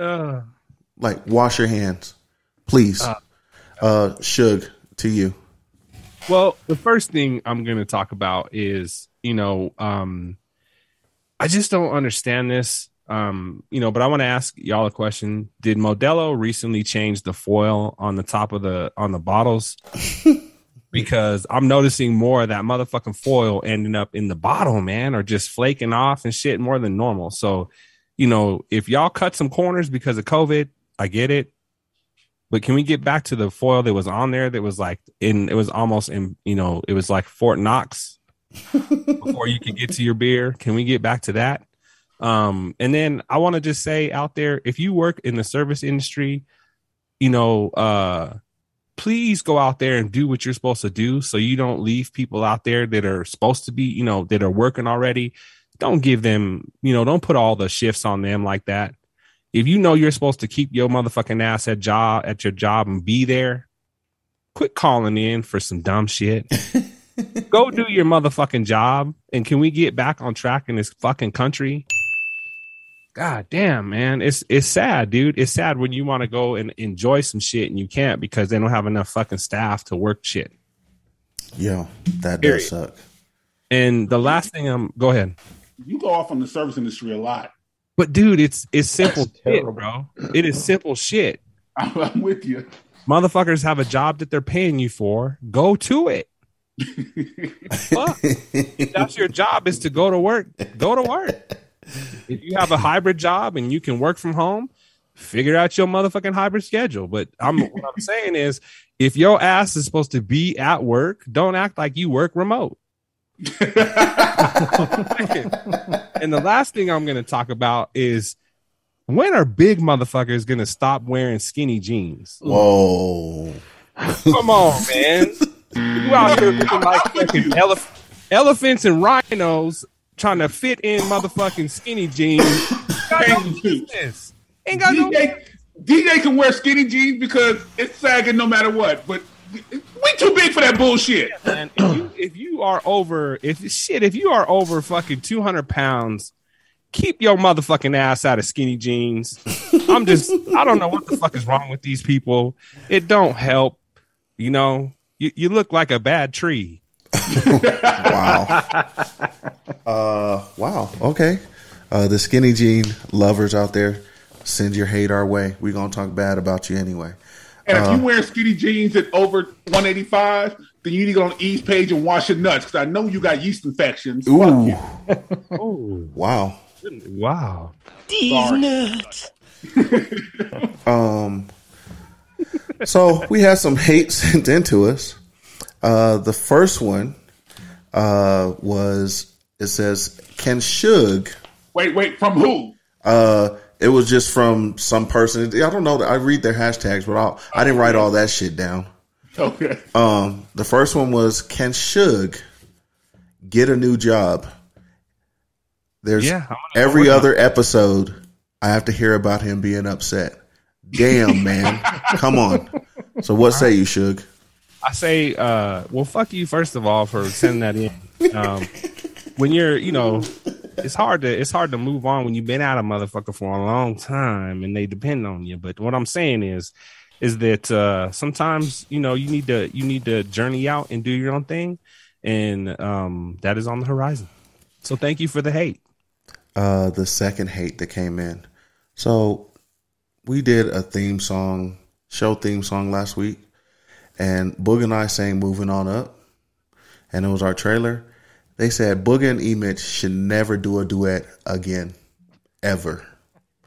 S5: Uh,
S4: like, "Wash your hands, please."
S5: Uh.
S4: Uh, Shug to you.
S5: Well, the first thing I'm going to talk about is, you know, um, I just don't understand this. Um, you know, but I want to ask y'all a question. Did Modelo recently change the foil on the top of the on the bottles? because I'm noticing more of that motherfucking foil ending up in the bottle, man, or just flaking off and shit more than normal. So, you know, if y'all cut some corners because of COVID, I get it. But can we get back to the foil that was on there that was like in it was almost in you know, it was like Fort Knox before you could get to your beer. Can we get back to that? Um, and then I want to just say out there, if you work in the service industry, you know, uh please go out there and do what you're supposed to do so you don't leave people out there that are supposed to be, you know, that are working already. Don't give them, you know, don't put all the shifts on them like that. If you know you're supposed to keep your motherfucking ass at job at your job and be there, quit calling in for some dumb shit. Go do your motherfucking job. And can we get back on track in this fucking country? God damn, man. It's it's sad, dude. It's sad when you want to go and enjoy some shit and you can't because they don't have enough fucking staff to work shit.
S4: Yeah, that
S5: Period.
S4: does suck.
S5: And the last thing I'm go ahead.
S7: You go off on the service industry a lot.
S5: But dude, it's it's simple shit, bro. It is simple shit.
S7: I'm, I'm with you.
S5: Motherfuckers have a job that they're paying you for. Go to it. Fuck. If that's your job is to go to work. Go to work. If you have a hybrid job and you can work from home, figure out your motherfucking hybrid schedule. But I'm what I'm saying is if your ass is supposed to be at work, don't act like you work remote. and the last thing I'm going to talk about is when are big motherfuckers going to stop wearing skinny jeans?
S4: Whoa.
S5: Come on, man. You out here looking like elephants and rhinos trying to fit in motherfucking skinny jeans. Got no business. Ain't got no
S7: DJ, DJ can wear skinny jeans because it's sagging no matter what, but we too big for that bullshit.
S5: man. If you, if you are over, if shit, if you are over fucking two hundred pounds, keep your motherfucking ass out of skinny jeans. I'm just, I don't know what the fuck is wrong with these people. It don't help. You know, you, you look like a bad tree.
S4: wow. Uh, wow. Okay. Uh, the skinny jean lovers out there, send your hate our way. We're gonna talk bad about you anyway.
S7: And if
S4: Uh,
S7: you wear skinny jeans at over 185, then you need to go on the East page and wash your nuts because I know you got yeast infections. Fuck
S4: Ooh.
S7: you.
S5: Oh,
S4: Wow.
S5: wow.
S8: These nuts.
S4: Um. So we had some hate sent into us. Uh, the first one uh, was it says, "Can Shug?"
S7: Wait, wait, from who?
S4: Uh, it was just from some person. I don't know. That I read their hashtags, but I'll, I didn't write all that shit down.
S7: Okay.
S4: Um, the first one was, "Can Shug get a new job?" There's
S5: Yeah, I wanna know
S4: every
S5: what-
S4: other episode. I have to hear about him being upset. Damn, man, come on. So, what say you, Shug?
S5: I say, uh, well, fuck you first of all for sending that in. Um, when you're, you know, it's hard to it's hard to move on when you've been out a motherfucker for a long time and they depend on you. But what I'm saying is, is that uh, sometimes you know you need to you need to journey out and do your own thing, and um, that is on the horizon. So thank you for the hate.
S4: uh, the second hate that came in. So we did a theme song, show theme song last week, and Boog and I sang "Moving On Up," and it was our trailer. They said Booga and Emich should never do a duet again, ever.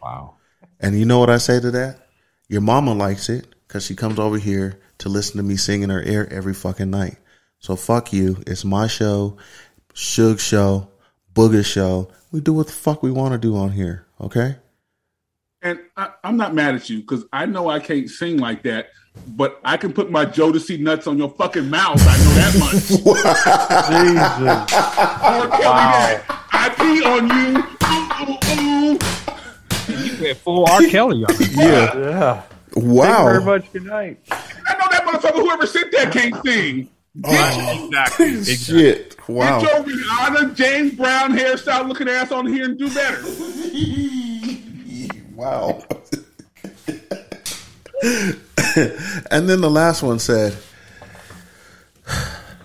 S5: Wow.
S4: And you know what I say to that? Your mama likes it because she comes over here to listen to me sing in her ear every fucking night. So fuck you. It's my show, Suge show, Booger Show. We do what the fuck we want to do on here. Okay.
S7: And I, I'm not mad at you because I know I can't sing like that, but I can put my Jodeci nuts on your fucking mouth. I know that much.
S9: Jesus.
S7: R. Kelly that. I pee on you. Ooh, ooh, ooh.
S5: You went full R. Kelly on it.
S4: Yeah.
S9: Yeah.
S4: Wow.
S9: Thank you very much. Good night.
S7: I know that motherfucker. Whoever sent that can't sing.
S5: Oh, exactly.
S4: Shit. Wow.
S7: Get your Rihanna, James Brown hairstyle looking ass on here and do better.
S4: Wow. and then the last one said,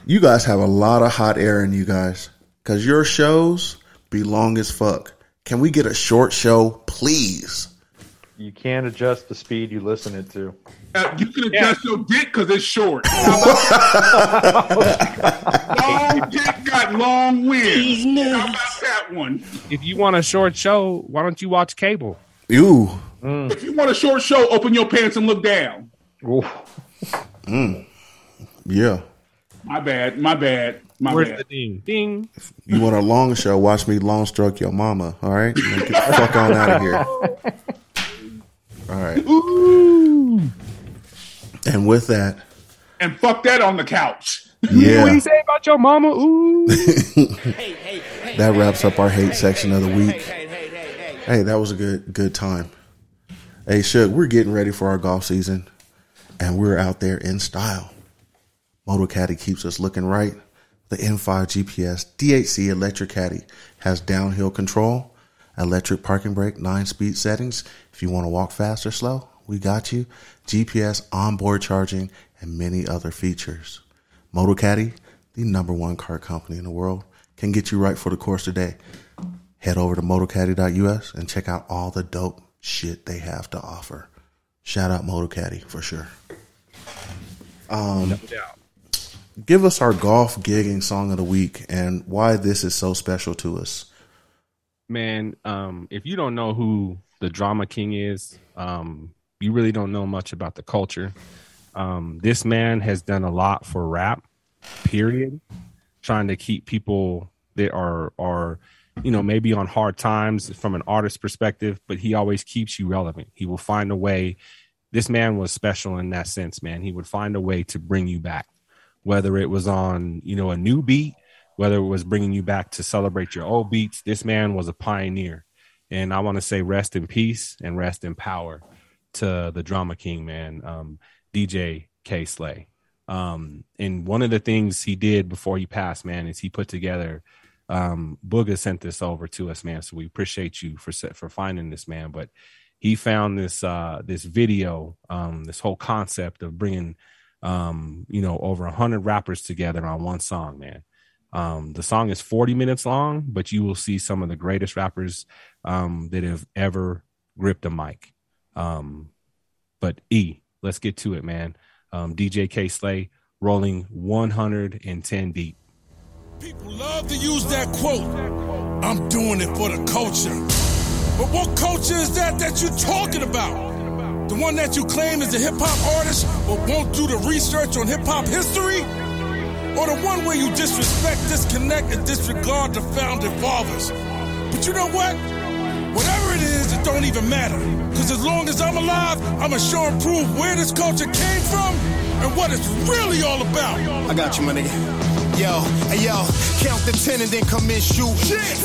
S4: You guys have a lot of hot air in you guys because your shows be long as fuck. Can we get a short show, please?
S9: You can't adjust the speed you listen it to.
S7: Uh, you can adjust your dick because it's short. long dick got long wind. How about that one?
S5: If you want a short show, why don't you watch cable?
S4: You.
S7: If you want a short show, open your pants and look down.
S4: Mm. Yeah.
S7: My bad. My bad. My
S5: Where's
S7: bad.
S5: the ding? Ding.
S4: You want a long show? Watch me long stroke your mama. All right, get the fuck on out of here. All right. Ooh. And with that,
S7: And fuck that on the couch. Yeah.
S5: What do you say about your mama? Ooh.
S4: hey, hey, hey, that wraps up our hate section of the week. Hey, that was a good good time. Hey, Shug, we're getting ready for our golf season, and we're out there in style. Motocaddy keeps us looking right. The M5 GPS DHC Electric Caddy has downhill control, electric parking brake, nine speed settings. If you want to walk fast or slow, we got you. GPS onboard charging and many other features. Motocaddy, the number one car company in the world, can get you right for the course today. Head over to motocaddy.us and check out all the dope shit they have to offer. Shout out Motocaddy for sure. Um,
S5: No doubt.
S4: give us our golf gigging song of the week and why this is so special to us.
S5: man, um, if you don't know who the drama king is, um, you really don't know much about the culture. Um, this man has done a lot for rap, period. Trying to keep people that are are, you know, maybe on hard times from an artist perspective, but he always keeps you relevant. He will find a way. This man was special in that sense, man. He would find a way to bring you back, whether it was on, you know, a new beat whether it was bringing you back to celebrate your old beats. This man was a pioneer. And I want to say rest in peace and rest in power to the drama king, man, um, DJ Kay Slay. Um, and one of the things he did before he passed, man, is he put together. Um, Booga sent this over to us, man. So we appreciate you for for finding this, man. But he found this uh, this video, um, this whole concept of bringing, um, you know, over a hundred rappers together on one song, man. Um, the song is 40 minutes long, but you will see some of the greatest rappers um, that have ever gripped a mic. Um, but E, let's get to it, man. Um, DJ Kay Slay rolling 110 deep.
S13: People love to use that quote. I'm doing it for the culture. But what culture is that that you're talking about? The one that you claim is a hip hop artist but won't do the research on hip hop history? Or the one where you disrespect, disconnect, and disregard the founding fathers? But you know what? Whatever it is, it don't even matter. Because as long as I'm alive, I'ma show and prove where this culture came from and what it's really all about.
S14: I got you, my nigga. Yo, hey yo, count the ten and then come in shoot.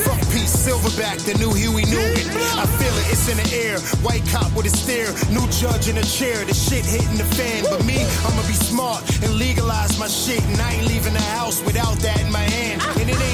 S14: Fuck Pete Silverback, the new Huey Newton. I feel it, it's in the air. White cop with a stare, new judge in a chair. The shit hitting the fan, but me, I'ma be smart and legalize my shit. And I ain't leaving the house without that in my hand. And it ain't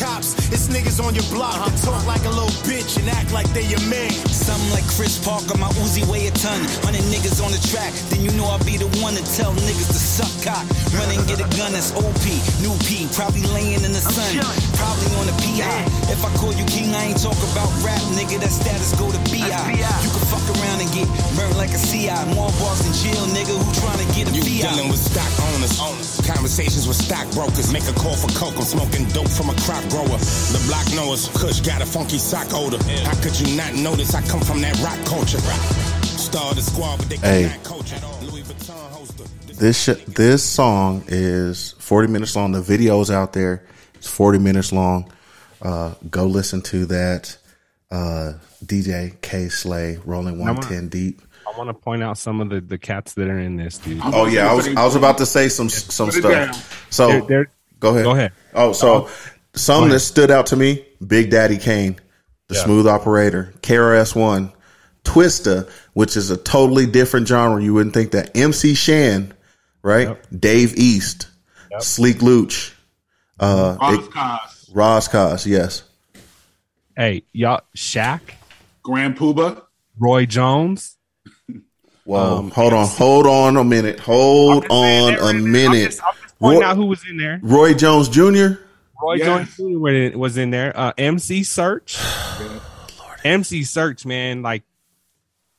S14: cops, it's niggas on your block that talk like a little bitch and act like they your man.
S15: Something like Chris Parker, my Uzi weigh a ton. Hundred niggas on the track, then you know I'll be the one to tell niggas to suck cock. Run and get a gun that's OP, new P, probably laying in the sun, probably on the PI. If I call you king, I ain't talk about rap, nigga. That status go to BI. You can fuck around and get burned like a CI. More bars in jail, nigga. Who trying to get a
S16: You
S15: VI?
S16: dealing with stock owners. Conversations with stockbrokers. Make a call for coke. I'm smoking dope from a crop grower. The block knowers. Kush got a funky sock odor. How could you not notice I come from that rock culture? Star the squad, but they
S4: Hey.
S16: cannot culture. Louis Vuitton holster.
S4: This sh- this song is 40 minutes long. The video's out there. It's 40 minutes long. Uh, go listen to that. Uh, DJ Kay Slay rolling
S5: I wanna-
S4: 110 deep.
S5: I want to point out some of the, the cats that are in this, dude.
S4: Oh yeah, I was I was about to say some some
S5: Put down.
S4: stuff. So
S5: They're- they're-
S4: go ahead.
S5: Go ahead.
S4: Oh, so some that stood out to me: Big Daddy Kane, the
S5: Yeah.
S4: Smooth Operator, KRS One, Twista, which is a totally different genre. You wouldn't think that. MC Shan, right? Dave East, Sheek Louch, uh,
S7: Roz
S4: it-
S7: Cos,
S4: Ras Kass, yes.
S5: Hey, y'all, Shaq,
S7: Grand Puba,
S5: Roy Jones.
S4: Whoa,
S5: Um,
S4: hold on, hold on a minute, hold on a minute.
S5: Point
S4: Roy,
S5: out who was in there.
S4: Roy Jones Jr.
S5: Roy Jones Jr. was in- there. Uh, MC Serch. MC Serch, man, like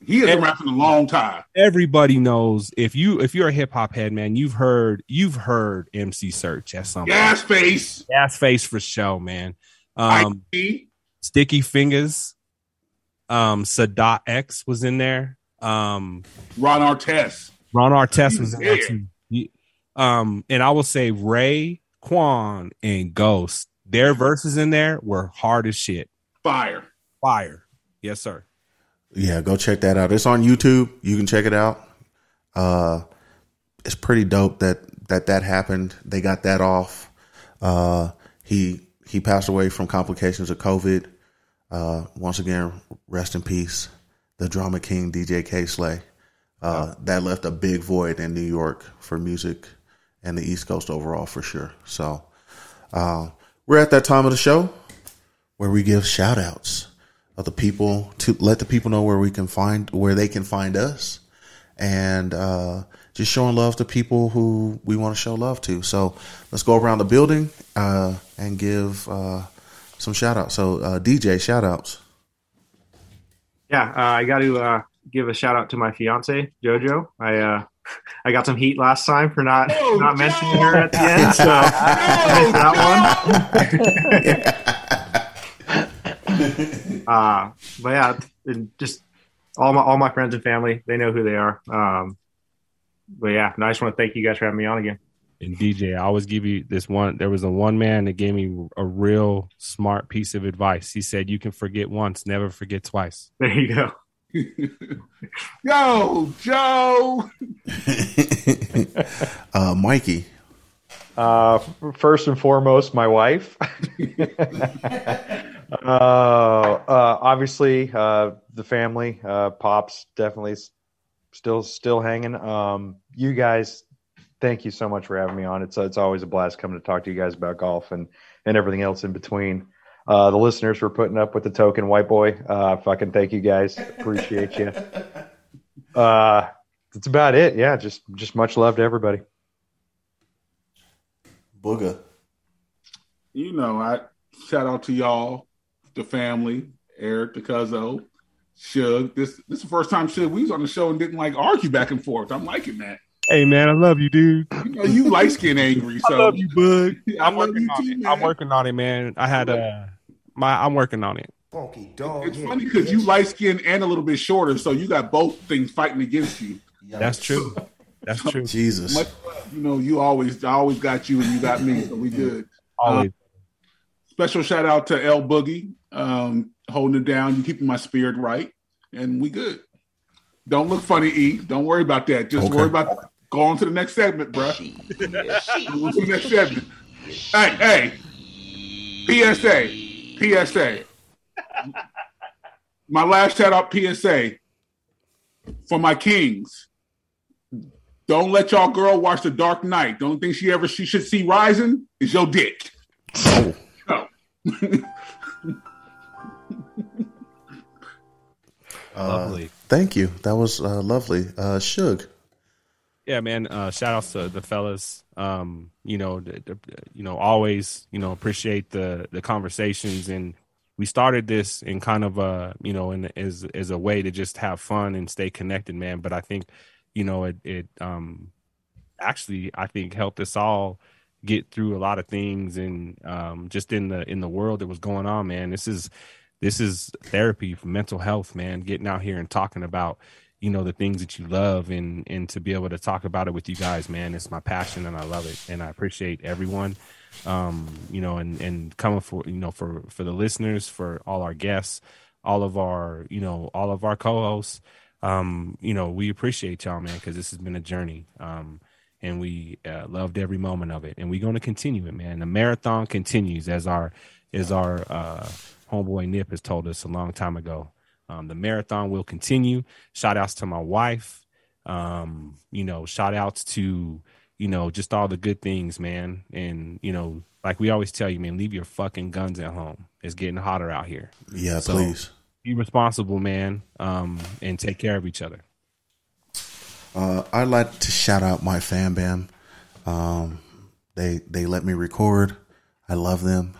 S7: he has been rapping a long time.
S5: everybody knows if you if you're a hip hop head, man, you've heard you've heard MC Serch at some
S7: Gas face,
S5: gas face for show, man. Um, Sticky Fingaz, um, Sadat X was in there. Um,
S7: Ron Artest.
S5: Ron Artest was
S7: was
S5: in there
S7: there.
S5: too. He- um, and I will say Ray Quan and Ghost, their verses in there were hard as shit.
S7: Fire.
S5: Fire. Yes, sir.
S4: Yeah, go check that out. It's on YouTube. You can check it out. Uh, it's pretty dope that that that happened. They got that off. Uh, he he passed away from complications of COVID. Uh, once again, rest in peace, the drama king DJ Kay Slay. Uh, that left a big void in New York for music and the East Coast overall for sure. So uh, we're at that time of the show where we give shout outs of the people to let the people know where we can find where they can find us and uh, just showing love to people who we want to show love to. So let's go around the building uh, and give uh, some shout outs. So uh, DJ shout outs.
S11: Yeah, uh, I got to give a shout out to my fiance JoJo. I I got some heat last time for not not mentioning her at the end, so I missed that one. uh, but yeah, and just all my all my friends and family, they know who they are. Um, but yeah, no, I just want to thank you guys for having me on again.
S5: And DJ, I always give you this one. There was a one man that gave me a real smart piece of advice. He said, "You can forget once, never forget twice."
S11: There you go.
S7: Yo, Joe.
S4: uh, Mikey.
S9: Uh, f- first and foremost, my wife. uh, uh, obviously, uh, the family, uh, pops, definitely still still hanging. Um, you guys, thank you so much for having me on. It's it's always a blast coming to talk to you guys about golf and and everything else in between. Uh, the listeners for putting up with the token white boy. Uh, fucking thank you guys. Appreciate you. Uh, that's about it. Yeah, just just much love to everybody.
S4: Booga.
S7: You know, I shout out to y'all, the family, Eric, the Cuzzo, Shug. This this is the first time Shug we was on the show and didn't like argue back and forth. I'm liking that.
S5: Hey man, I love you, dude.
S7: You know, you light skin angry,
S5: I
S7: so
S5: love you, Bug.
S7: I
S5: I'm working
S7: you
S5: on
S7: too,
S5: it.
S7: man.
S5: I'm working on it, man. I had a my. I'm working on it.
S10: Funky dog.
S7: It's funny because you light skinned and a little bit shorter, so you got both things fighting against you.
S5: That's true. That's true.
S4: Jesus.
S7: Much, you know, you always, I always got you, and you got me, so we good.
S5: Always.
S7: Um, special shout out to L Boogie, um, holding it down. You keeping my spirit right, and we good. Don't look funny, E. Don't worry about that. Just
S4: Okay.
S7: worry about go on to the next segment, bro. Go on to the next segment. Hey, hey. PSA, PSA. My last shout out PSA for my kings. Don't let y'all girl watch The Dark Knight. The only thing she ever she should see rising is your dick.
S4: Oh.
S7: No.
S5: Lovely.
S4: Thank you. That was uh, lovely. Uh, Shug.
S5: Yeah, man. Uh, shout outs to the fellas. Um, you know, you know, always, you know, appreciate the the conversations, and we started this in kind of a, you know, in as as a way to just have fun and stay connected, man. But I think, you know, it it um actually I think helped us all get through a lot of things and um just in the in the world that was going on, man. This is this is therapy for mental health, man. Getting out here and talking about you know the things that you love and and to be able to talk about it with you guys man it's my passion and i love it and i appreciate everyone Um, you know, and and coming for you know for for the listeners, for all our guests, all of our you know all of our co-hosts. Um, you know, we appreciate y'all, man, because this has been a journey. Um, and we uh, loved every moment of it, and we're going to continue it, man. The marathon continues as our as our uh, homeboy Nip has told us a long time ago. Um, the marathon will continue. Shout outs to my wife. Um, you know, shout outs to, you know, just all the good things, man. And, you know, like we always tell you, man, leave your fucking guns at home. It's getting hotter out here.
S4: Yeah,
S5: So,
S4: please.
S5: Be responsible, man, um, and take care of each other.
S4: Uh, I'd like to shout out my fan bam. Um, they they let me record. I love them.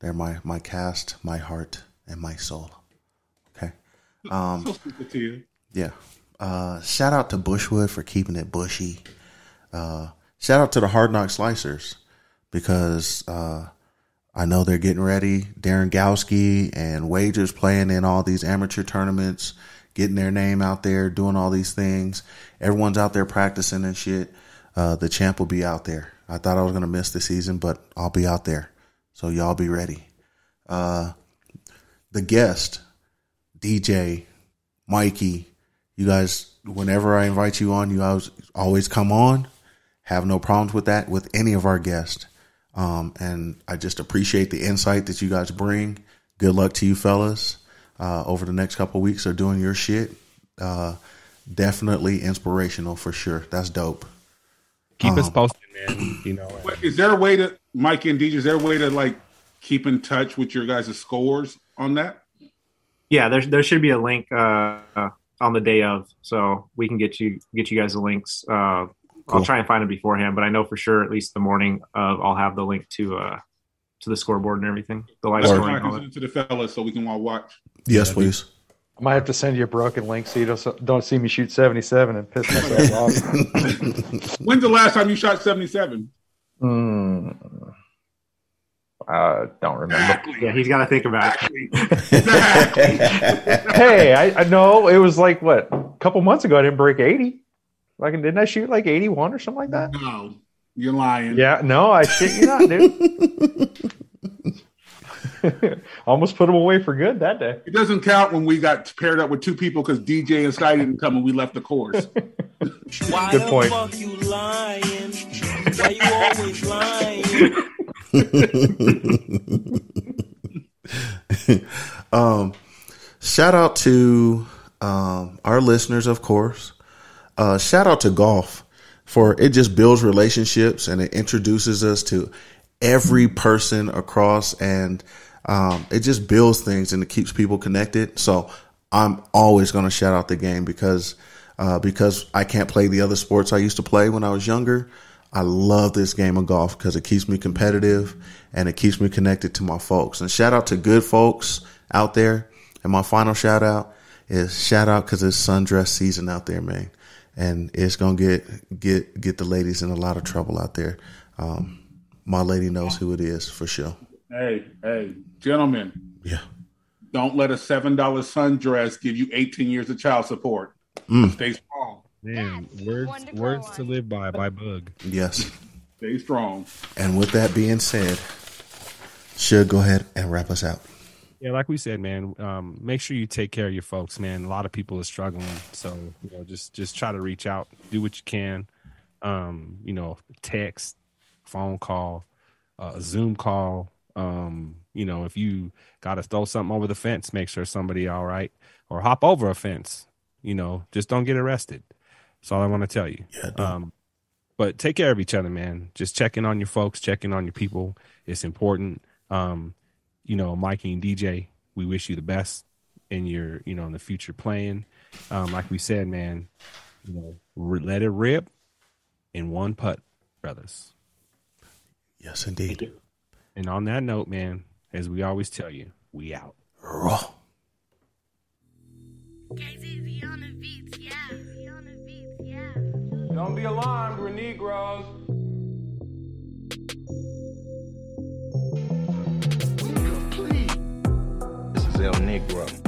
S4: They're my my cast, my heart, and my soul. Um,
S7: So stupid to you.
S4: yeah. Uh, shout out to Bushwood for keeping it bushy. Uh, shout out to the Hard Knock Slicers because uh, I know they're getting ready. Darren Gowski and Wagers playing in all these amateur tournaments, getting their name out there, doing all these things. Everyone's out there practicing and shit. Uh, the champ will be out there. I thought I was gonna miss the season, but I'll be out there. So y'all be ready. Uh, the guest, DJ, Mikey, you guys, whenever I invite you on, you always, always come on. Have no problems with that with any of our guests. Um, and I just appreciate the insight that you guys bring. Good luck to you fellas uh, over the next couple of weeks of doing your shit. Uh, definitely inspirational for sure. That's dope.
S5: Keep us
S4: Um,
S5: posted, man. You know,
S7: is there a way to Mike and DJ? Is there a way to like keep in touch with your guys' scores on that?
S11: Yeah, there there should be a link uh, uh, on the day of, so we can get you get you guys the links. Uh,
S4: Cool.
S11: I'll try and find it beforehand, but I know for sure at least the morning of I'll have the link to uh to the scoreboard and everything, the live
S7: That's
S11: scoring.
S7: why
S11: all
S7: can
S11: that.
S7: send it to the fellas so we can all watch.
S4: Yes, please.
S9: I might have to send you a broken link so you don't don't see me shoot seventy seven and piss myself off.
S7: When's the last time you shot seventy seven?
S9: I don't remember.
S11: Yeah, he's got to think about it.
S9: hey, I, I know it was like what a couple months ago. I didn't break eighty. Like, didn't I shoot like eighty one or something like that?
S7: No, you're lying.
S9: Yeah, no, I shit you not, dude. Almost put him away for good that day.
S7: It doesn't count when we got paired up with two people because DJ and Sky didn't come and we left the course.
S17: Why
S9: Good
S17: the
S9: point.
S17: fuck you lying? Why you always lying?
S4: um, shout out to um, our listeners, of course. Uh, shout out to golf for it just builds relationships and it introduces us to every person across and um, it just builds things and it keeps people connected. So I'm always going to shout out the game because uh, because I can't play the other sports I used to play when I was younger. I love this game of golf because it keeps me competitive and it keeps me connected to my folks. And shout out to good folks out there. And my final shout out is shout out because it's sundress season out there, man. And it's gonna get get get the ladies in a lot of trouble out there. Um, my lady knows who it is for sure.
S7: hey, hey, gentlemen.
S4: Yeah.
S7: Don't let a seven dollar sundress give you eighteen years of child support.
S4: Mm.
S7: Stay strong.
S5: Man, words words to live by by Bug.
S4: Yes.
S7: Stay strong.
S4: And with that being said, should go ahead and wrap us out.
S5: Yeah, like we said, man. Um, make sure you take care of your folks, man. A lot of people are struggling, so you know, just just try to reach out, do what you can. Um, you know, text, phone call, uh, a Zoom call. Um, you know, if you got to throw something over the fence, make sure somebody all right, or hop over a fence. You know, just don't get arrested. That's all I want to tell you.
S4: Yeah.
S5: Um, but take care of each other, man. Just checking on your folks, checking on your people. It's important. Um, you know, Mikey and DJ, we wish you the best in your, you know, in the future playing. Um, like we said, man, you know, r- let it rip in one putt, brothers.
S4: Yes, indeed.
S5: And on that note, man, as we always tell you, we out.
S4: Raw.
S2: Don't be alarmed, we're Negroes. Complete.
S10: This is El Negro.